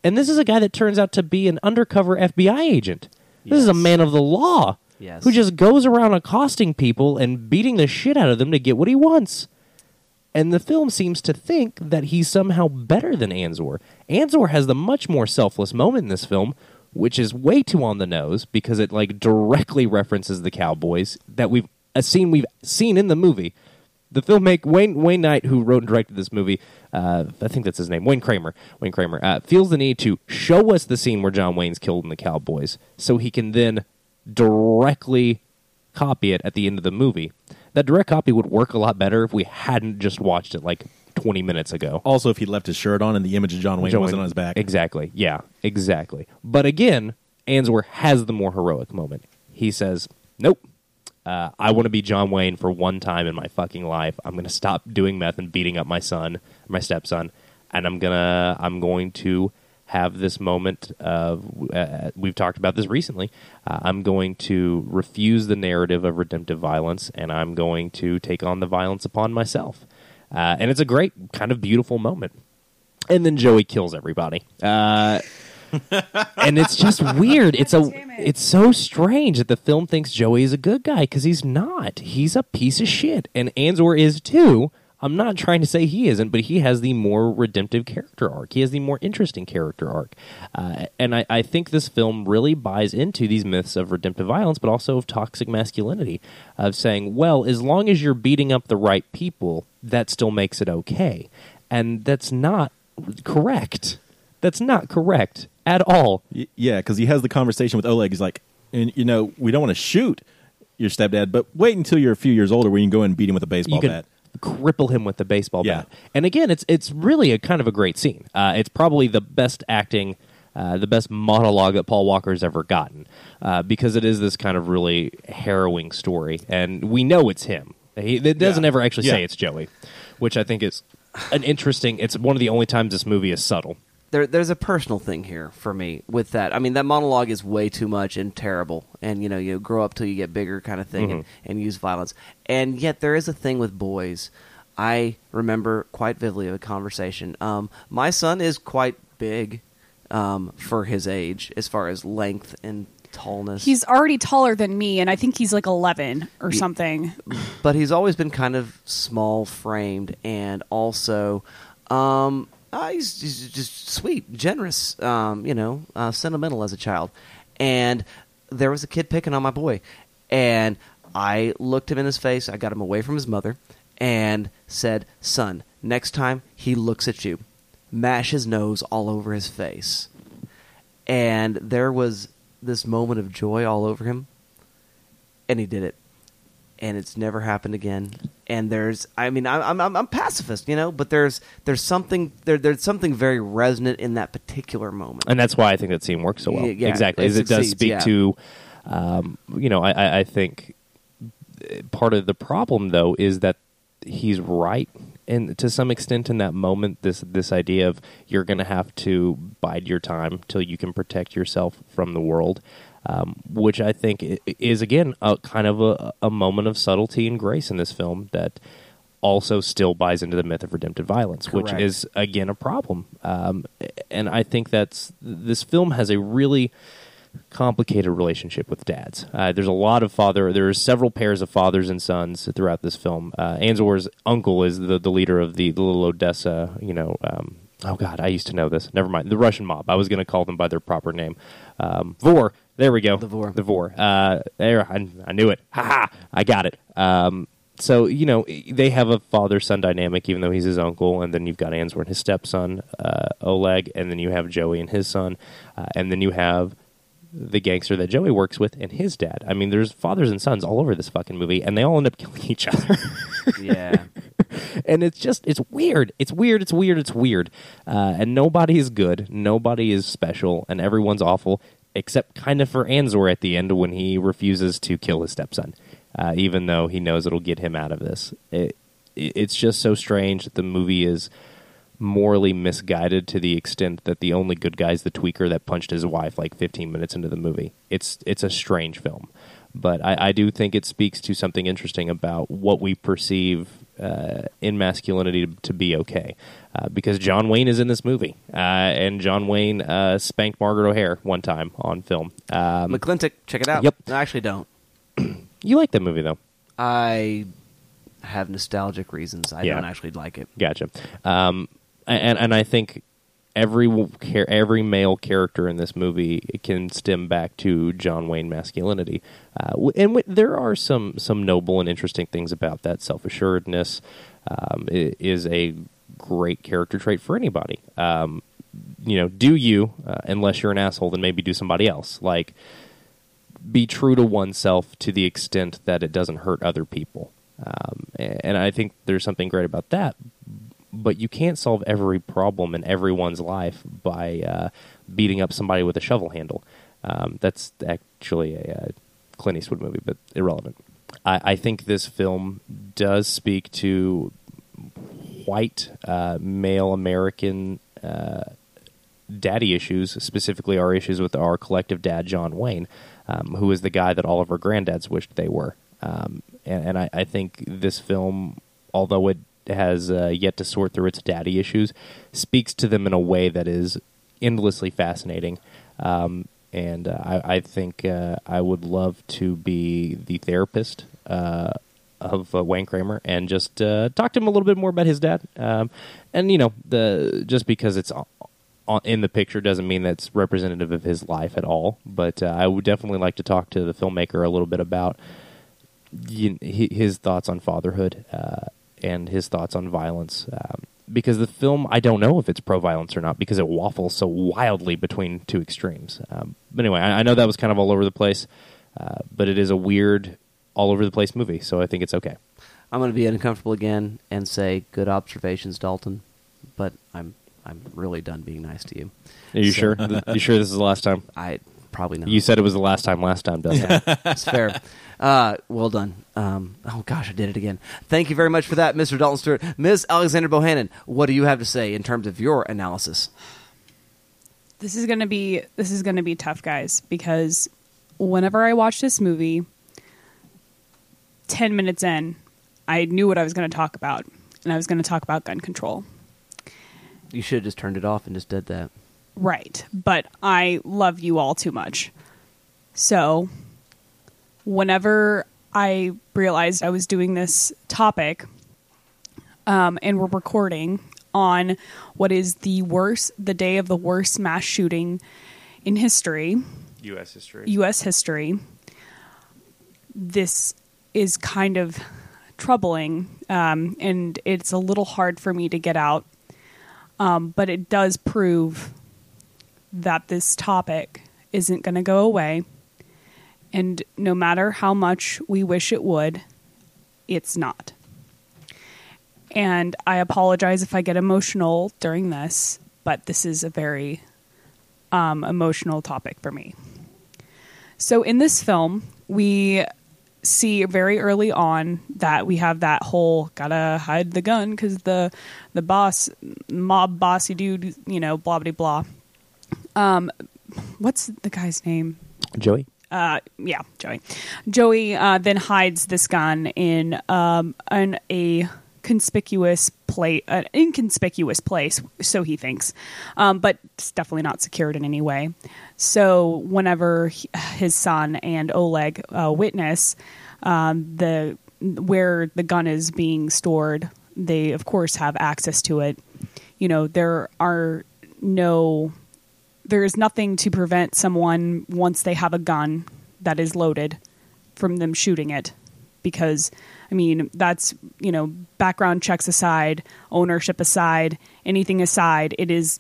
And this is a guy that turns out to be an undercover FBI agent. This is a man of the law Yes. who just goes around accosting people and beating the shit out of them to get what he wants. And the film seems to think that he's somehow better than Anzor. Anzor has the much more selfless moment in this film, which is way too on the nose because it like directly references the cowboys that we've a scene we've seen in the movie. The filmmaker Wayne Wayne Knight, who wrote and directed this movie, uh, I think that's his name, Wayne Kramer. Wayne Kramer uh, feels the need to show us the scene where John Wayne's killed in the Cowboys, so he can then directly copy it at the end of the movie. That direct copy would work a lot better if we hadn't just watched it like 20 minutes ago. Also, if he left his shirt on and the image of John Wayne John wasn't Wayne- on his back. Exactly. Yeah, exactly. But again, Anzor has the more heroic moment. He says, Nope. Uh, I want to be John Wayne for one time in my fucking life. I'm going to stop doing meth and beating up my son, my stepson, and I'm gonna I'm going to have this moment of uh, we've talked about this recently. Uh, I'm going to refuse the narrative of redemptive violence, and I'm going to take on the violence upon myself. Uh, and it's a great kind of beautiful moment and then Joey kills everybody. And it's just weird. It's a it. it's so strange that the film thinks Joey is a good guy because he's not. He's a piece of shit, and Anzor is too. I'm not trying to say he isn't, but he has the more redemptive character arc. He has the more interesting character arc. Uh, and I, I think this film really buys into these myths of redemptive violence, but also of toxic masculinity, of saying, well, as long as you're beating up the right people, that still makes it okay. And that's not correct. That's not correct at all. Y- yeah, because he has the conversation with Oleg. He's like, and you know, we don't want to shoot your stepdad, but wait until you're a few years older where you can go in and beat him with a baseball you can bat. cripple him with the baseball Yeah. bat. And again, it's it's really a kind of a great scene. Uh, it's probably the best acting, uh, the best monologue that Paul Walker's ever gotten, uh, because it is this kind of really harrowing story, and we know it's him. He it doesn't Yeah. ever actually say it's Joey, which I think is an interesting. It's one of the only times this movie is subtle. There, there's a personal thing here for me with that. I mean, that monologue is way too much and terrible, and you know, you grow up till you get bigger, kind of thing, and, and use violence. And yet, there is a thing with boys. I remember quite vividly of a conversation. Um, my son is quite big um, for his age, as far as length and tallness. He's already taller than me, and I think he's like 11 or Ye- something. but he's always been kind of small framed and also um uh, he's, he's just sweet generous um you know uh, sentimental as a child. And there was a kid picking on my boy. And i looked him in his face. I got him away from his mother and said son next time he looks at you mash his nose all over his face. And there was this moment of joy all over him. And he did it and it's never happened again. And there's, I mean, I'm I'm I'm pacifist, you know, but there's there's something there there's something very resonant in that particular moment. and that's why I think that scene works so well. Yeah, yeah, exactly, it as it does speak yeah. to, um, you know, I, I, I think part of the problem though is that he's right, and to some extent in that moment, this this idea of you're going to have to bide your time till you can protect yourself from the world. Um, which I think is again a kind of a, a moment of subtlety and grace in this film that also still buys into the myth of redemptive violence, which is again a problem. Um, and I think that's this film has a really complicated relationship with dads. Uh, there's a lot of father. There's several pairs of fathers and sons throughout this film. Uh, Anzor's uncle is the, the leader of the, the little Odessa. You know, um, oh god, I used to know this. Never mind. The Russian mob. I was going to call them by their proper name. Um, Vor. There we go. The Vor. The Vor. Uh, there, I, I knew it. Ha ha! I got it. Um, so you know they have a father-son dynamic, even though he's his uncle, and then you've got Anzor and his stepson uh, Oleg, and then you have Joey and his son, uh, and then you have the gangster that Joey works with and his dad. I mean, there's fathers and sons all over this fucking movie, and they all end up killing each other. yeah, and it's just it's weird. It's weird. It's weird. It's weird. Uh, and nobody is good. Nobody is special, and everyone's awful except kind of for Anzor at the end when he refuses to kill his stepson, uh, even though he knows it'll get him out of this. It, it, it's just so strange that the movie is morally misguided to the extent that the only good guy is the tweaker that punched his wife like 15 minutes into the movie. It's it's a strange film, but I, I do think it speaks to something interesting about what we perceive uh, in masculinity to, to be okay. Uh, because John Wayne is in this movie, uh, and John Wayne uh, spanked Margaret O'Hara one time on film. Um, McLintock, check it out. Yep. I actually don't. you like that movie though? I have nostalgic reasons. I Yeah. don't actually like it. Gotcha. Um, and and I think every every male character in this movie can stem back to John Wayne masculinity, uh, and there are some some noble and interesting things about that. Self assuredness um, is a great character trait for anybody. Um, you know, do you uh, unless you're an asshole, then maybe do somebody else. Like be true to oneself to the extent that it doesn't hurt other people. Um, and I think there's something great about that. But you can't solve every problem in everyone's life by uh, beating up somebody with a shovel handle. Um, that's actually a uh, Clint Eastwood movie, but irrelevant. I, I think this film does speak to white uh, male American uh, daddy issues, specifically our issues with our collective dad, John Wayne, um, who is the guy that all of our granddads wished they were. Um, and and I, I think this film, although it has uh, yet to sort through its daddy issues, speaks to them in a way that is endlessly fascinating. Um, and uh, I, I think uh, I would love to be the therapist uh, of uh, Wayne Kramer and just uh, talk to him a little bit more about his dad. Um, and you know, the just because it's in the picture doesn't mean that's representative of his life at all. But I would definitely like to talk to the filmmaker a little bit about you, hi- his thoughts on fatherhood and his thoughts on violence. Um, because the film, I don't know if it's pro violence or not because it waffles so wildly between two extremes. Um, but anyway, I, I know that was kind of all over the place, uh, but it is a weird, all over the place movie, so I think it's okay. I'm going to be uncomfortable again and say good observations, Dalton. But I'm I'm really done being nice to you. Are you So- sure? you sure this is the last time? I probably not. You said it was the last time last time, Dustin. Yeah, it's fair. Uh, well done. Um, oh gosh, I did it again. Thank you very much for that, Mr. Dalton Stewart. Ms. Alexandra Bohannon, what do you have to say in terms of your analysis? this is gonna be this is gonna be tough, guys, because whenever I watch this movie, ten minutes in, I knew what I was gonna talk about, and I was gonna talk about gun control. You should have just turned it off and just did that. Right. But I love you all too much. So, whenever I realized I was doing this topic um, and we're recording on what is the worst, the day of the worst mass shooting in history, U.S. history. U.S. history, this is kind of troubling, um, and it's a little hard for me to get out. Um, but it does prove that this topic isn't going to go away, and no matter how much we wish it would, it's not. And I apologize if I get emotional during this, but this is a very um, emotional topic for me. So in this film, we see very early on that we have that whole gotta hide the gun because the the boss mob bossy dude, you know, blah blah blah. Um, what's the guy's name? Joey. uh, yeah, Joey. Joey uh, then hides this gun in um, an a conspicuous place, an inconspicuous place, so he thinks, um, but it's definitely not secured in any way. So whenever he, his son and Oleg uh, witness um, the where the gun is being stored, they of course have access to it. You know, there are no there is nothing to prevent someone once they have a gun that is loaded from them shooting it. Because i mean that's you know background checks aside ownership aside anything aside it is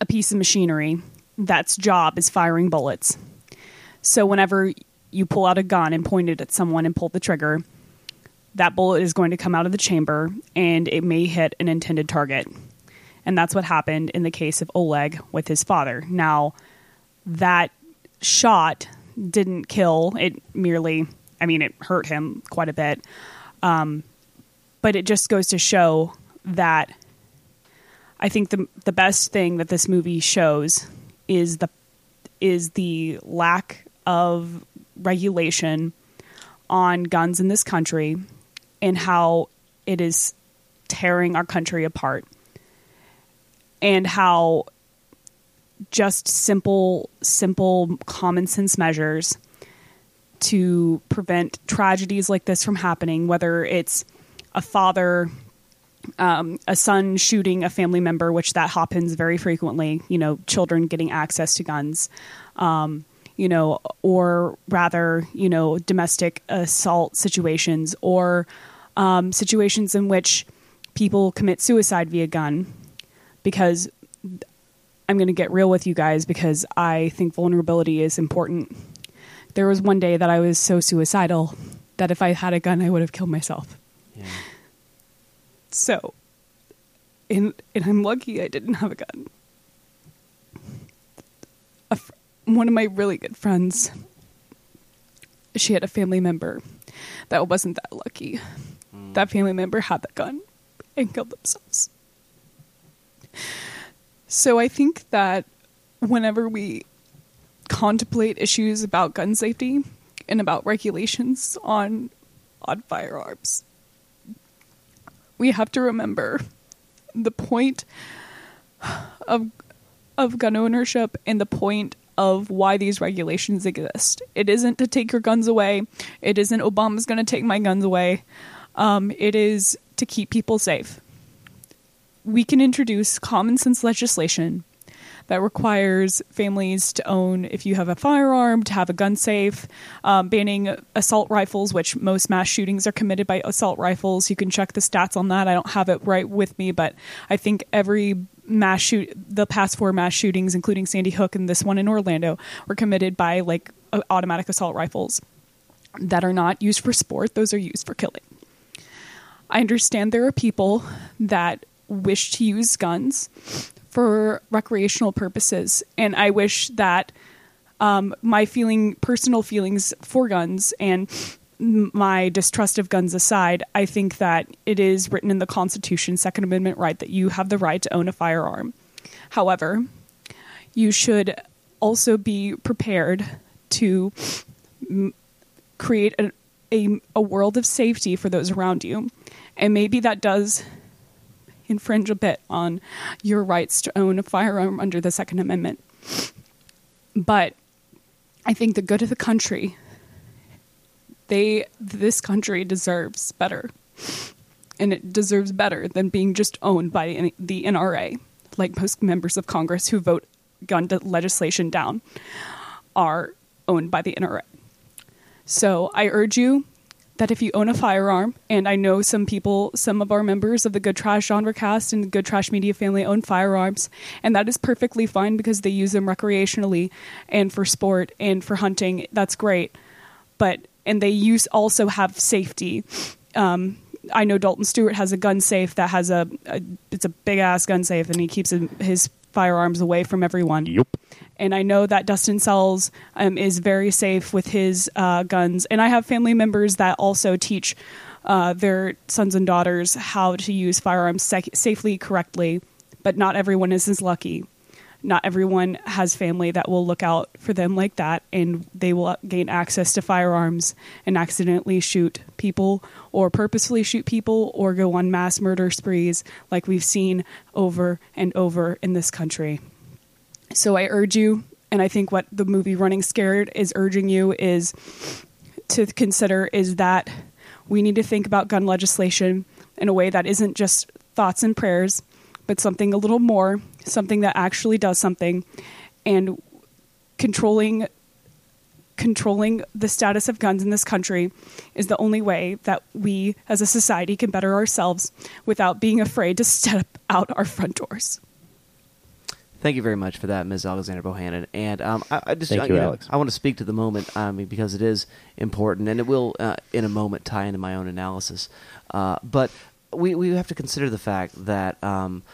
a piece of machinery that's job is firing bullets. So whenever you pull out a gun and point it at someone and pull the trigger that bullet is going to come out of the chamber and it may hit an intended target and that's what happened in the case of Oleg with his father. Now, that shot didn't kill, it merely, I mean, it hurt him quite a bit. Um, but it just goes to show that I think the the best thing that this movie shows is the is the lack of regulation on guns in this country and how it is tearing our country apart and how just simple simple common sense measures to prevent tragedies like this from happening whether it's a father um, a son shooting a family member which that happens very frequently you know children getting access to guns um, you know or rather you know domestic assault situations or um, situations in which people commit suicide via gun because I'm going to get real with you guys because I think vulnerability is important. There was one day that I was so suicidal that if I had a gun, I would have killed myself. Yeah. So, and, and I'm lucky I didn't have a gun. A fr- one of my really good friends, she had a family member that wasn't that lucky. Mm. That family member had the gun and killed themselves. So I think that whenever we contemplate issues about gun safety and about regulations on on firearms, we have to remember the point of of gun ownership and the point of why these regulations exist. It isn't to take your guns away. It isn't Obama's going to take my guns away. Um, it is to keep people safe. We can introduce common sense legislation that requires families to own, if you have a firearm, to have a gun safe, um, banning assault rifles, which most mass shootings are committed by assault rifles. You can check the stats on that. I don't have it right with me, but I think every mass shoot, the past four mass shootings, including Sandy Hook and this one in Orlando, were committed by like automatic assault rifles that are not used for sport. Those are used for killing. I understand there are people that wish to use guns for recreational purposes, and I wish that um, my feeling, personal feelings for guns, and my distrust of guns aside, I think that it is written in the Constitution, Second Amendment right, that you have the right to own a firearm. However, you should also be prepared to m- create a, a, a world of safety for those around you. And maybe that does infringe a bit on your rights to own a firearm under the Second Amendment. But I think the good of the country, they this country deserves better. And it deserves better than being just owned by the NRA, like most members of Congress who vote gun legislation down are owned by the NRA. So I urge you that if you own a firearm, and I know some people, some of our members of the Good Trash genre cast and the Good Trash Media family own firearms, and that is perfectly fine because they use them recreationally and for sport and for hunting. That's great. But, and they use also have safety. Um, I know Dalton Stewart has a gun safe that has a, a it's a big ass gun safe, and he keeps his firearms away from everyone Yep. And I know that Dustin Sells um, is very safe with his uh, guns. And I have family members that also teach uh, their sons and daughters how to use firearms sec- safely, correctly. But not everyone is as lucky. Not everyone has family that will look out for them like that, and they will gain access to firearms and accidentally shoot people, or purposefully shoot people, or go on mass murder sprees like we've seen over and over in this country. So I urge you, and I think what the movie Running Scared is urging you is to consider is that we need to think about gun legislation in a way that isn't just thoughts and prayers, but something a little more, something that actually does something, and controlling controlling the status of guns in this country is the only way that we as a society can better ourselves without being afraid to step out our front doors. Thank you very much for that, Ms. Alexandra Bohannon. And um, I, I just, Thank uh, you, know, Alex. I want to speak to the moment I mean, because it is important, and it will, uh, in a moment, tie into my own analysis. Uh, but we we have to consider the fact that um,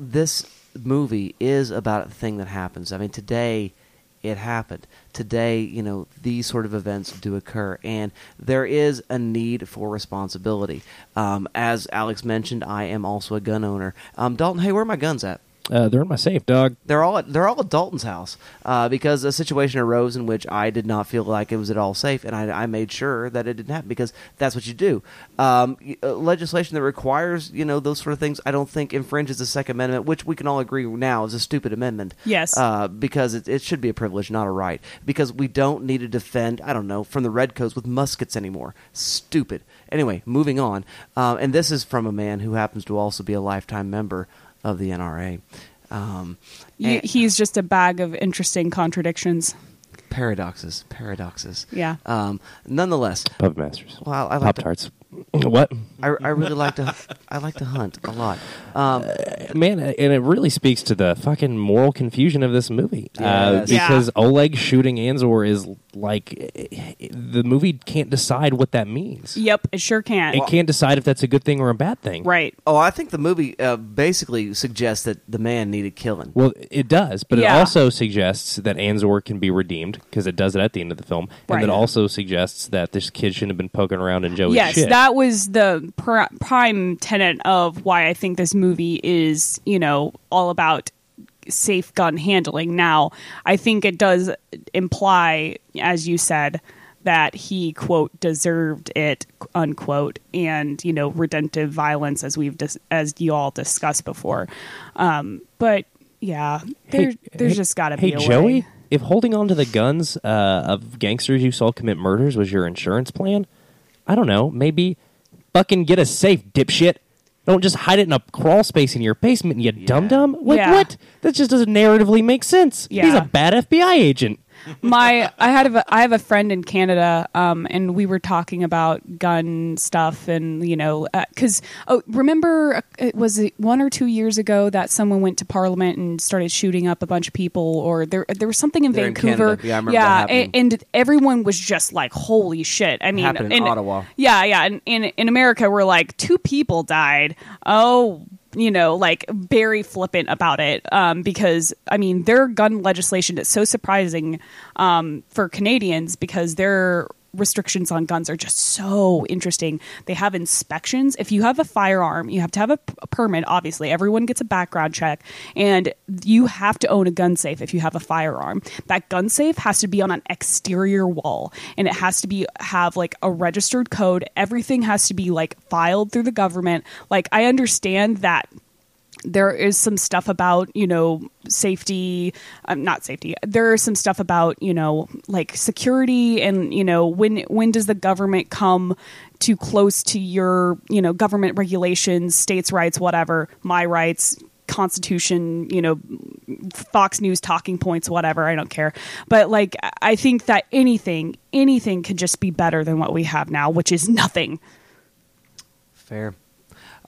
this movie is about a thing that happens. I mean, today it happened. Today, you know, these sort of events do occur, and there is a need for responsibility. Um, as Alex mentioned, I am also a gun owner. Um, Dalton, hey, where are my guns at? Uh, they're in my safe, dog. They're all at, they're all at Dalton's house uh, because a situation arose in which I did not feel like it was at all safe, and I, I made sure that it didn't happen because that's what you do. Um, uh, legislation that requires you know those sort of things, I don't think infringes the Second Amendment, which we can all agree now is a stupid amendment. Yes. uh, because it, it should be a privilege, not a right. Because we don't need to defend I don't know from the redcoats with muskets anymore. Stupid. Anyway, moving on, um, and this is from a man who happens to also be a lifetime member of the NRA. Um, Y- and- He's just a bag of interesting contradictions. paradoxes, paradoxes. Yeah. Um, nonetheless, Puppet Masters. well, I like Pop Tarts. what? I, I really like to. I like to hunt a lot. Um, Man, and it really speaks to the fucking moral confusion of this movie. Uh, Yes. because Oleg shooting Anzor is like the movie can't decide what that means. Yep, it sure can't. It can't decide if that's a good thing or a bad thing. Right. oh, I think the movie uh, basically suggests that the man needed killing. Well, it does, but Yeah. it also suggests that Anzor can be redeemed because it does it at the end of the film, and Right. it also suggests that this kid shouldn't have been poking around in Joey's yes, shit. that was the pr- prime tenet of why I think this movie is, you know, all about safe gun handling. Now, I think it does imply, as you said, that he quote deserved it unquote, and you know redemptive violence, as we've dis- as you all discussed before. Um, but yeah, there, there's Hey- just got to Hey, be a Joey, way. if holding on to the guns uh, of gangsters you saw commit murders was your insurance plan, I don't know. Maybe fucking get a safe, dipshit. Don't just hide it in a crawl space in your basement, and you dum dum. Like Yeah. what? That just doesn't narratively make sense. He's Yeah. a bad FBI agent. My I had a, I have a friend in Canada, um, and we were talking about gun stuff, and you know, because oh, remember, uh, it was it one or two years ago that someone went to Parliament and started shooting up a bunch of people, or there there was something in There in Vancouver, Canada. Yeah, I remember that and, and everyone was just like, "Holy shit!" I mean, in Ottawa. Yeah, yeah, and in in America, we're like two people died. Oh. You know, like very flippant about it, um, because I mean, their gun legislation is so surprising um, for Canadians because their restrictions on guns are just so interesting. They have inspections. If you have a firearm, you have to have a, p- a permit. Obviously, everyone gets a background check, and you have to own a gun safe if you have a firearm. That gun safe has to be on an exterior wall, and it has to be have like a registered code. Everything has to be like filed through the government. Like I understand that there is some stuff about you know safety um, not safety there is some stuff about you know like security and you know when when does the government come too close to your you know government regulations states rights whatever my rights constitution you know fox news talking points whatever i don't care but like i think that anything anything could just be better than what we have now which is nothing Fair.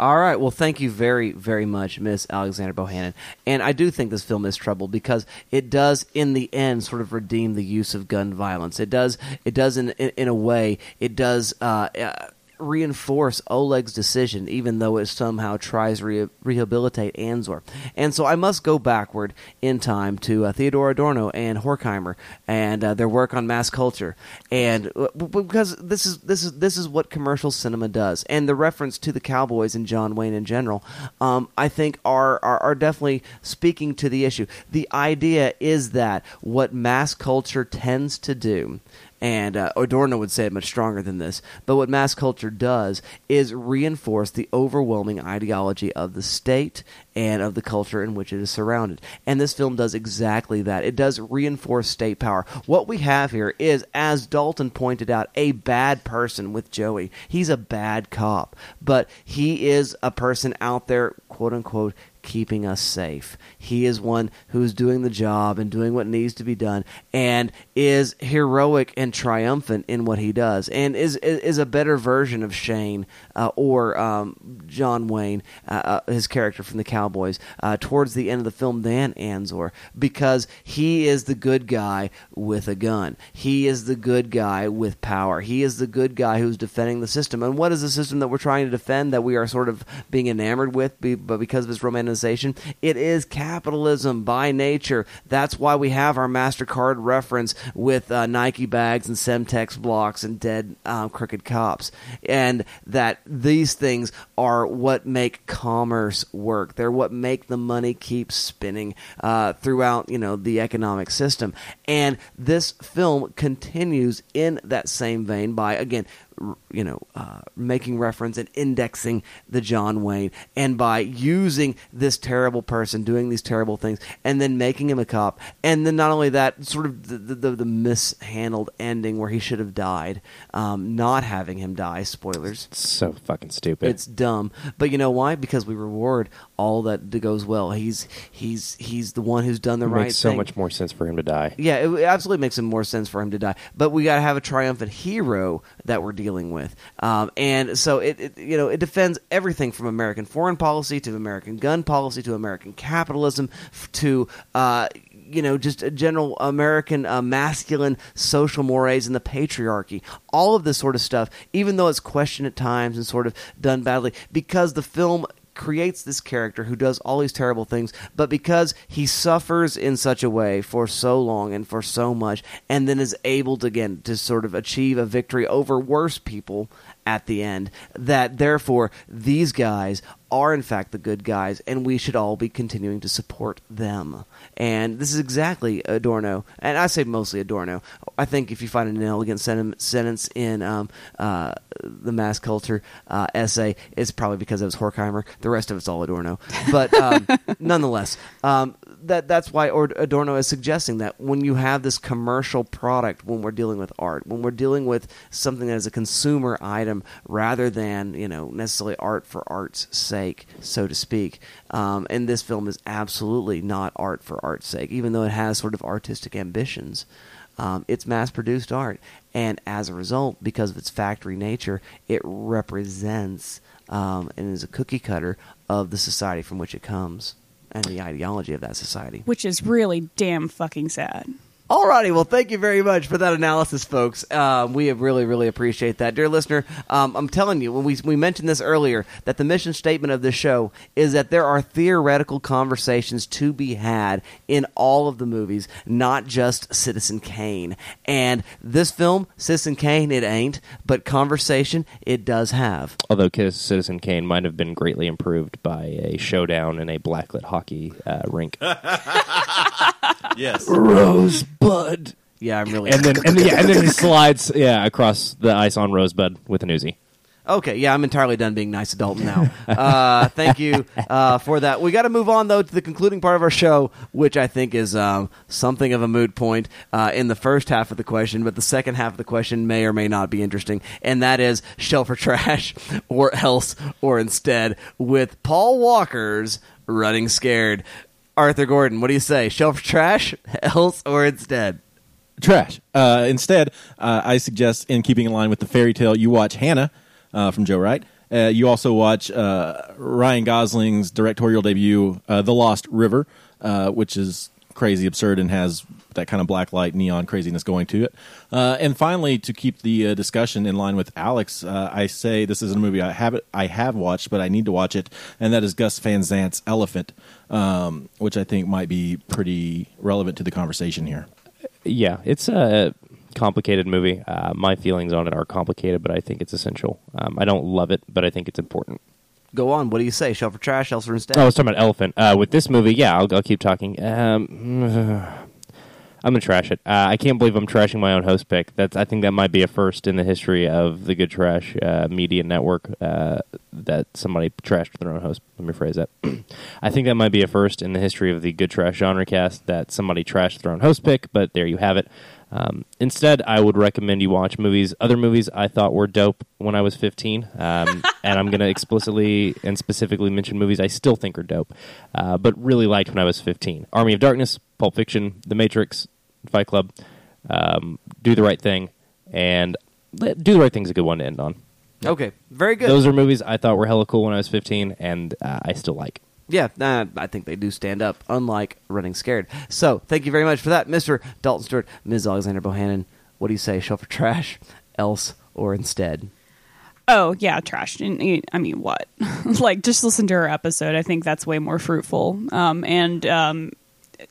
All right. Well, thank you very, very much, Miss Alexandra Bohannon. And I do think this film is troubled because it does, in the end, sort of redeem the use of gun violence. It does. It does in in, in a way. It does. Uh, uh, reinforce Oleg's decision, even though it somehow tries to re- rehabilitate Anzor. And so I must go backward in time to uh, Theodor Adorno and Horkheimer and uh, their work on mass culture, and uh, because this is this is this is what commercial cinema does, and the reference to the Cowboys and John Wayne in general, um, I think are, are are definitely speaking to the issue. The idea is that what mass culture tends to do and uh, Adorno would say it much stronger than this. But what mass culture does is reinforce the overwhelming ideology of the state and of the culture in which it is surrounded. And this film does exactly that. It does reinforce state power. What we have here is, as Dalton pointed out, a bad person with Joey. He's a bad cop, but he is a person out there, quote unquote, keeping us safe. He is one who's doing the job and doing what needs to be done and is heroic and triumphant in what he does and is is, a better version of Shane uh, or um, John Wayne, uh, uh, his character from the Cowboys, uh, towards the end of the film than Anzor because he is the good guy with a gun. He is the good guy with power. He is the good guy who's defending the system. And what is the system that we're trying to defend that we are sort of being enamored with, but because of its romanticization? It is capitalism by nature. That's why we have our MasterCard reference with uh, Nike bags and Semtex blocks and dead um, crooked cops. And that these things are what make commerce work. They're what make the money keep spinning uh, throughout, you know, the economic system. And this film continues in that same vein by, again, you know, uh, making reference and indexing the John Wayne, and by using this terrible person doing these terrible things, and then making him a cop, and then not only that, sort of the the, the, mishandled ending where he should have died, um, not having him die. Spoilers. It's So fucking stupid. It's dumb, but you know why? Because we reward all that goes well. He's he's he's the one who's done the it right makes so thing. much more sense for him to die. Yeah, it absolutely makes more sense for him to die. But we got to have a triumphant hero that we're dealing with, um, and so it, it, you know, it defends everything from American foreign policy to American gun policy to American capitalism to. Uh, you know, just a general American uh, masculine social mores and the patriarchy. All of this sort of stuff, even though it's questioned at times and sort of done badly, because the film creates this character who does all these terrible things, but because he suffers in such a way for so long and for so much, and then is able to again to sort of achieve a victory over worse people at the end, that therefore these guys are in fact the good guys, and we should all be continuing to support them. And this is exactly Adorno, and I say mostly Adorno. I think if you find an elegant sen- sentence in um, uh, the mass culture uh, essay, it's probably because it was Horkheimer. The rest of it's all Adorno. But um, nonetheless, um, that that's why Adorno is suggesting that when you have this commercial product, when we're dealing with art, when we're dealing with something that is a consumer item rather than you know necessarily art for art's sake, so to speak. Um, and this film is absolutely not art for art's sake, even though it has sort of artistic ambitions. Um, it's mass produced art. And as a result, because of its factory nature, it represents um, and is a cookie cutter of the society from which it comes and the ideology of that society. Which is really damn fucking sad. Alrighty, well, thank you very much for that analysis, folks. Um, we really, really appreciate that, dear listener. Um, I'm telling you, when we we mentioned this earlier, that the mission statement of this show is that there are theoretical conversations to be had in all of the movies, not just Citizen Kane. And this film, Citizen Kane, it ain't, but conversation it does have. Although Citizen Kane might have been greatly improved by a showdown in a blacklit hockey uh, rink. Yes. Rosebud. Yeah, I'm really And then, and then, yeah, and then he slides, yeah, across the ice on Rosebud with an Uzi. Okay, yeah, I'm entirely done being nice adult now. Uh, thank you uh, for that. We got to move on though to the concluding part of our show, which I think is um, something of a moot point uh, in the first half of the question, but the second half of the question may or may not be interesting, and that is shell for trash, or else, or instead, with Paul Walker's "Running Scared." Arthur Gordon, what do you say? Shelf trash, else, or instead? Trash. Uh, instead, uh, I suggest, in keeping in line with the fairy tale, you watch Hannah uh, from Joe Wright. Uh, you also watch uh, Ryan Gosling's directorial debut, uh, The Lost River, which is crazy absurd and has that kind of black light neon craziness going to it. Uh, and finally, to keep the uh, discussion in line with Alex, uh, I say this is a movie I have I have watched, but I need to watch it, and that is Gus Van Sant's Elephant, um, which I think might be pretty relevant to the conversation here. Yeah, it's a complicated movie. Uh, my feelings on it are complicated, but I think it's essential. Um, I don't love it, but I think it's important. Go on. What do you say? Shell for trash, else, or instead? Oh, I was talking about Elephant. Uh, with this movie, yeah, I'll, I'll keep talking. Um, I'm gonna trash it. Uh, I can't believe I'm trashing my own host pick. That's I think that might be a first in the history of the Good Trash uh, Media Network uh, that somebody trashed their own host. Let me phrase that. I think that might be a first in the history of the Good Trash Genre Cast that somebody trashed their own host pick. But there you have it. Um, instead, I would recommend you watch movies, other movies I thought were dope when I was 15, um, and I'm going to explicitly and specifically mention movies I still think are dope, uh, but really liked when I was 15. Army of Darkness, Pulp Fiction, The Matrix, Fight Club, um, Do the Right Thing, and Do the Right Thing is a good one to end on. Okay, very good. Those are movies I thought were hella cool when I was 15, and uh, I still like. Yeah, I think they do stand up, unlike Running Scared. So, thank you very much for that, Mr. Dalton Stewart, Ms. Alexandra Bohannon. What do you say? Shell for trash, else, or instead? Oh yeah, trash. I mean, what? like, just listen to her episode. I think that's way more fruitful. Um, and um,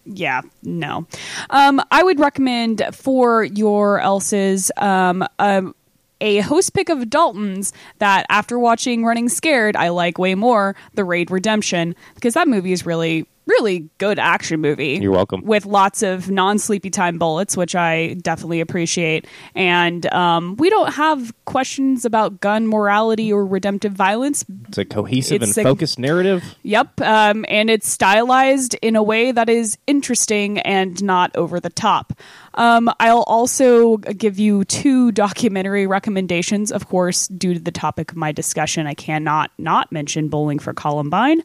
yeah, no. Um, I would recommend for your else's um, um, a host pick of Dalton's that after watching Running Scared, I like way more. The Raid Redemption because that movie is really. Really good action movie. You're welcome. With lots of non sleepy time bullets, which I definitely appreciate. And um, we don't have questions about gun morality or redemptive violence It's a cohesive It's and a- focused narrative. Yep, um, and it's stylized in a way that is interesting and not over the top. Um, I'll also give you two documentary recommendations. Of course, due to the topic of my discussion, I cannot not mention Bowling for Columbine.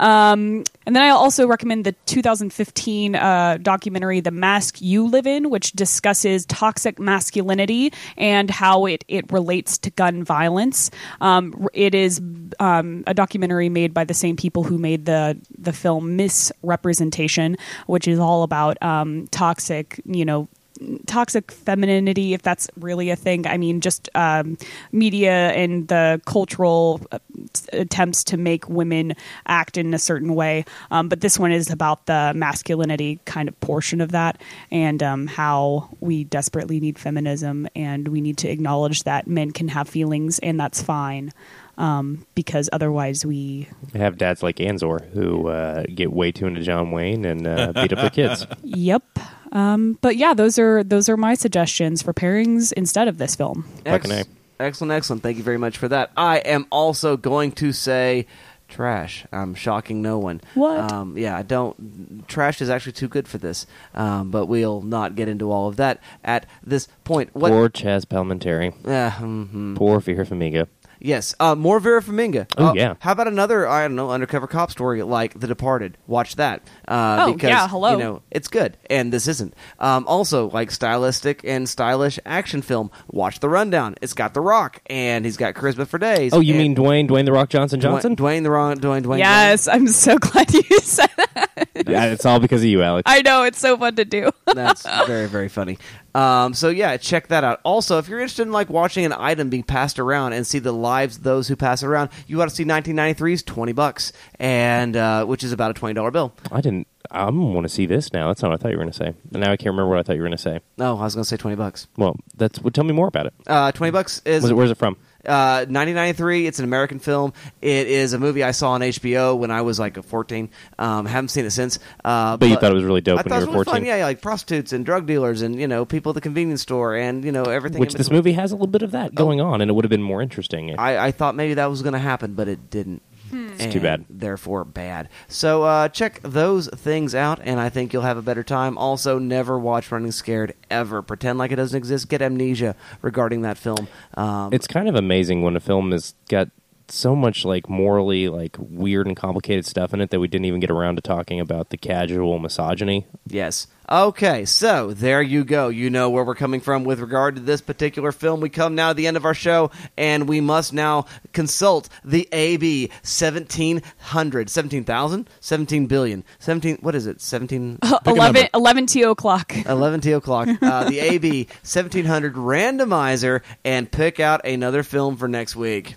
Um, and then I'll also recommend the 2015 uh, documentary "The Mask You Live In," which discusses toxic masculinity and how it it relates to gun violence. Um, it is um, a documentary made by the same people who made the the film Miss Representation, which is all about um, toxic, you know, toxic femininity, if that's really a thing. I mean, just um, media and the cultural uh, attempts to make women act in a certain way. Um, but this one is about the masculinity kind of portion of that and um, how we desperately need feminism and we need to acknowledge that men can have feelings and that's fine. Um, because otherwise we I have dads like Anzor who uh, get way too into John Wayne and uh, beat up their kids. Yep. Um, but yeah, those are those are my suggestions for pairings instead of this film. Fucking A. Excellent, excellent. Thank you very much for that. I am also going to say trash. I'm shocking no one. What? Um, yeah, I don't. Trash is actually too good for this. Um, but we'll not get into all of that at this point. What? Poor Chazz Palminteri. Uh, mhm. Poor Vera Farmiga. Yes, uh, more Vera Farmiga. Oh, Uh, yeah. How about another I don't know undercover cop story like The Departed? Watch that. Uh, Oh, because, yeah, hello. You know it's good, and this isn't. Um, also, like stylistic and stylish action film. Watch The Rundown. It's got The Rock, and he's got charisma for days. Oh, you and mean Dwayne Dwayne the Rock Johnson Johnson? Dwayne, Dwayne the Rock, Dwayne Dwayne. yes, I'm so glad you said that. yeah, it's all because of you, Alex. I know it's so fun to do. That's very very funny. Um, so yeah, check that out. Also, if you're interested in like watching an item being passed around and see the lives of those who pass it around, you got to see 1993's twenty bucks, and uh, which is about a twenty dollar bill. I didn't. I want to see this now. That's not what I thought you were going to say. And now I can't remember what I thought you were going to say. No, I was going to say twenty bucks. Well, that's. Well, tell me more about it. Uh, twenty bucks is Was it, where's it from? Uh, 1993. It's an American film. It is a movie I saw on HBO when I was like a 14. Um, haven't seen it since. Uh, But you thought it was really dope I when thought you it were was really 14? Fun. Yeah, like prostitutes and drug dealers and you know people at the convenience store and you know everything. Which this movie has a little bit of that going on, and it would have been more interesting. I, I thought maybe that was going to happen, but it didn't. It's too bad. Therefore, bad. So uh, check those things out, and I think you'll have a better time. Also, never watch Running Scared ever. Pretend like it doesn't exist. Get amnesia regarding that film. Um, it's kind of amazing when a film has got so much like morally like weird and complicated stuff in it that we didn't even get around to talking about the casual misogyny. Yes. Okay, so there you go. You know where we're coming from with regard to this particular film. We come now to the end of our show, and we must now consult the AB 1700. 17,000? 17 billion. 17, what is it? 17? Pick a 11, 11 T o'clock. 11 T o'clock. Uh, the AB 1700 randomizer, and pick out another film for next week.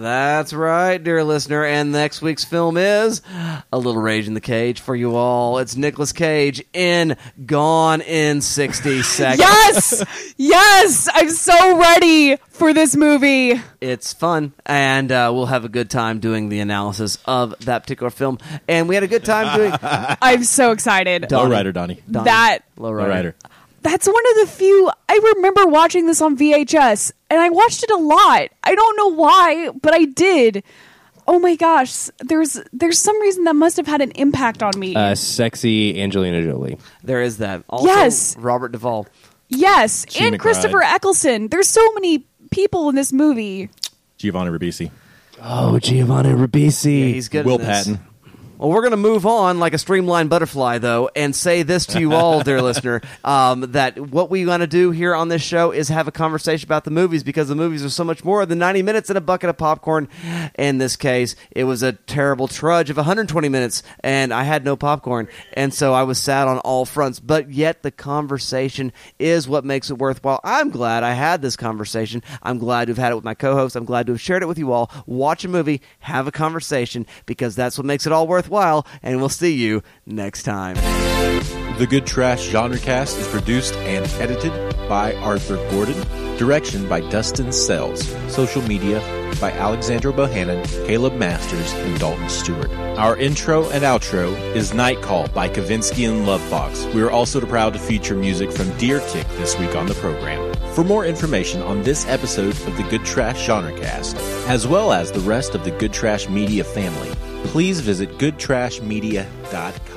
That's right, dear listener. And next week's film is A Little Rage in the Cage for you all. It's Nicolas Cage in Gone in 60 Seconds. Yes! yes! I'm so ready for this movie. It's fun, and uh, we'll have a good time doing the analysis of that particular film. And we had a good time doing I'm so excited. Donnie. Lowrider, Donnie. Donnie. That Lowrider. Lowrider. That's one of the few I remember watching this on VHS and I watched it a lot. I don't know why, but I did. Oh my gosh, there's there's some reason that must have had an impact on me. Uh, sexy Angelina Jolie. There is that. Also, Yes. Robert Duvall. yes, Chi and McBride. Christopher Eccleston. There's so many people in this movie. Giovanni Ribisi. Oh, Giovanni Ribisi. Yeah, he's good. Will in this. Patton. Well, we're going to move on like a streamlined butterfly, though, and say this to you all, dear listener, um, that what we want to do here on this show is have a conversation about the movies because the movies are so much more than 90 minutes and a bucket of popcorn. In this case, it was a terrible trudge of 120 minutes, and I had no popcorn, and so I was sad on all fronts. But yet, the conversation is what makes it worthwhile. I'm glad I had this conversation. I'm glad to have had it with my co host. I'm glad to have shared it with you all. Watch a movie, have a conversation, because that's what makes it all worthwhile, and we'll see you next time. The Good Trash Genre Cast is produced and edited by Arthur Gordon. Direction by Dustin Sells. Social media by Alexandra Bohannon, Caleb Masters, and Dalton Stewart. Our intro and outro is Night Call by Kavinsky and Lovefoxxx. We are also proud to feature music from Deer Tick this week on the program. For more information on this episode of the Good Trash Genre Cast, as well as the rest of the Good Trash Media family, please visit goodtrashmedia.com.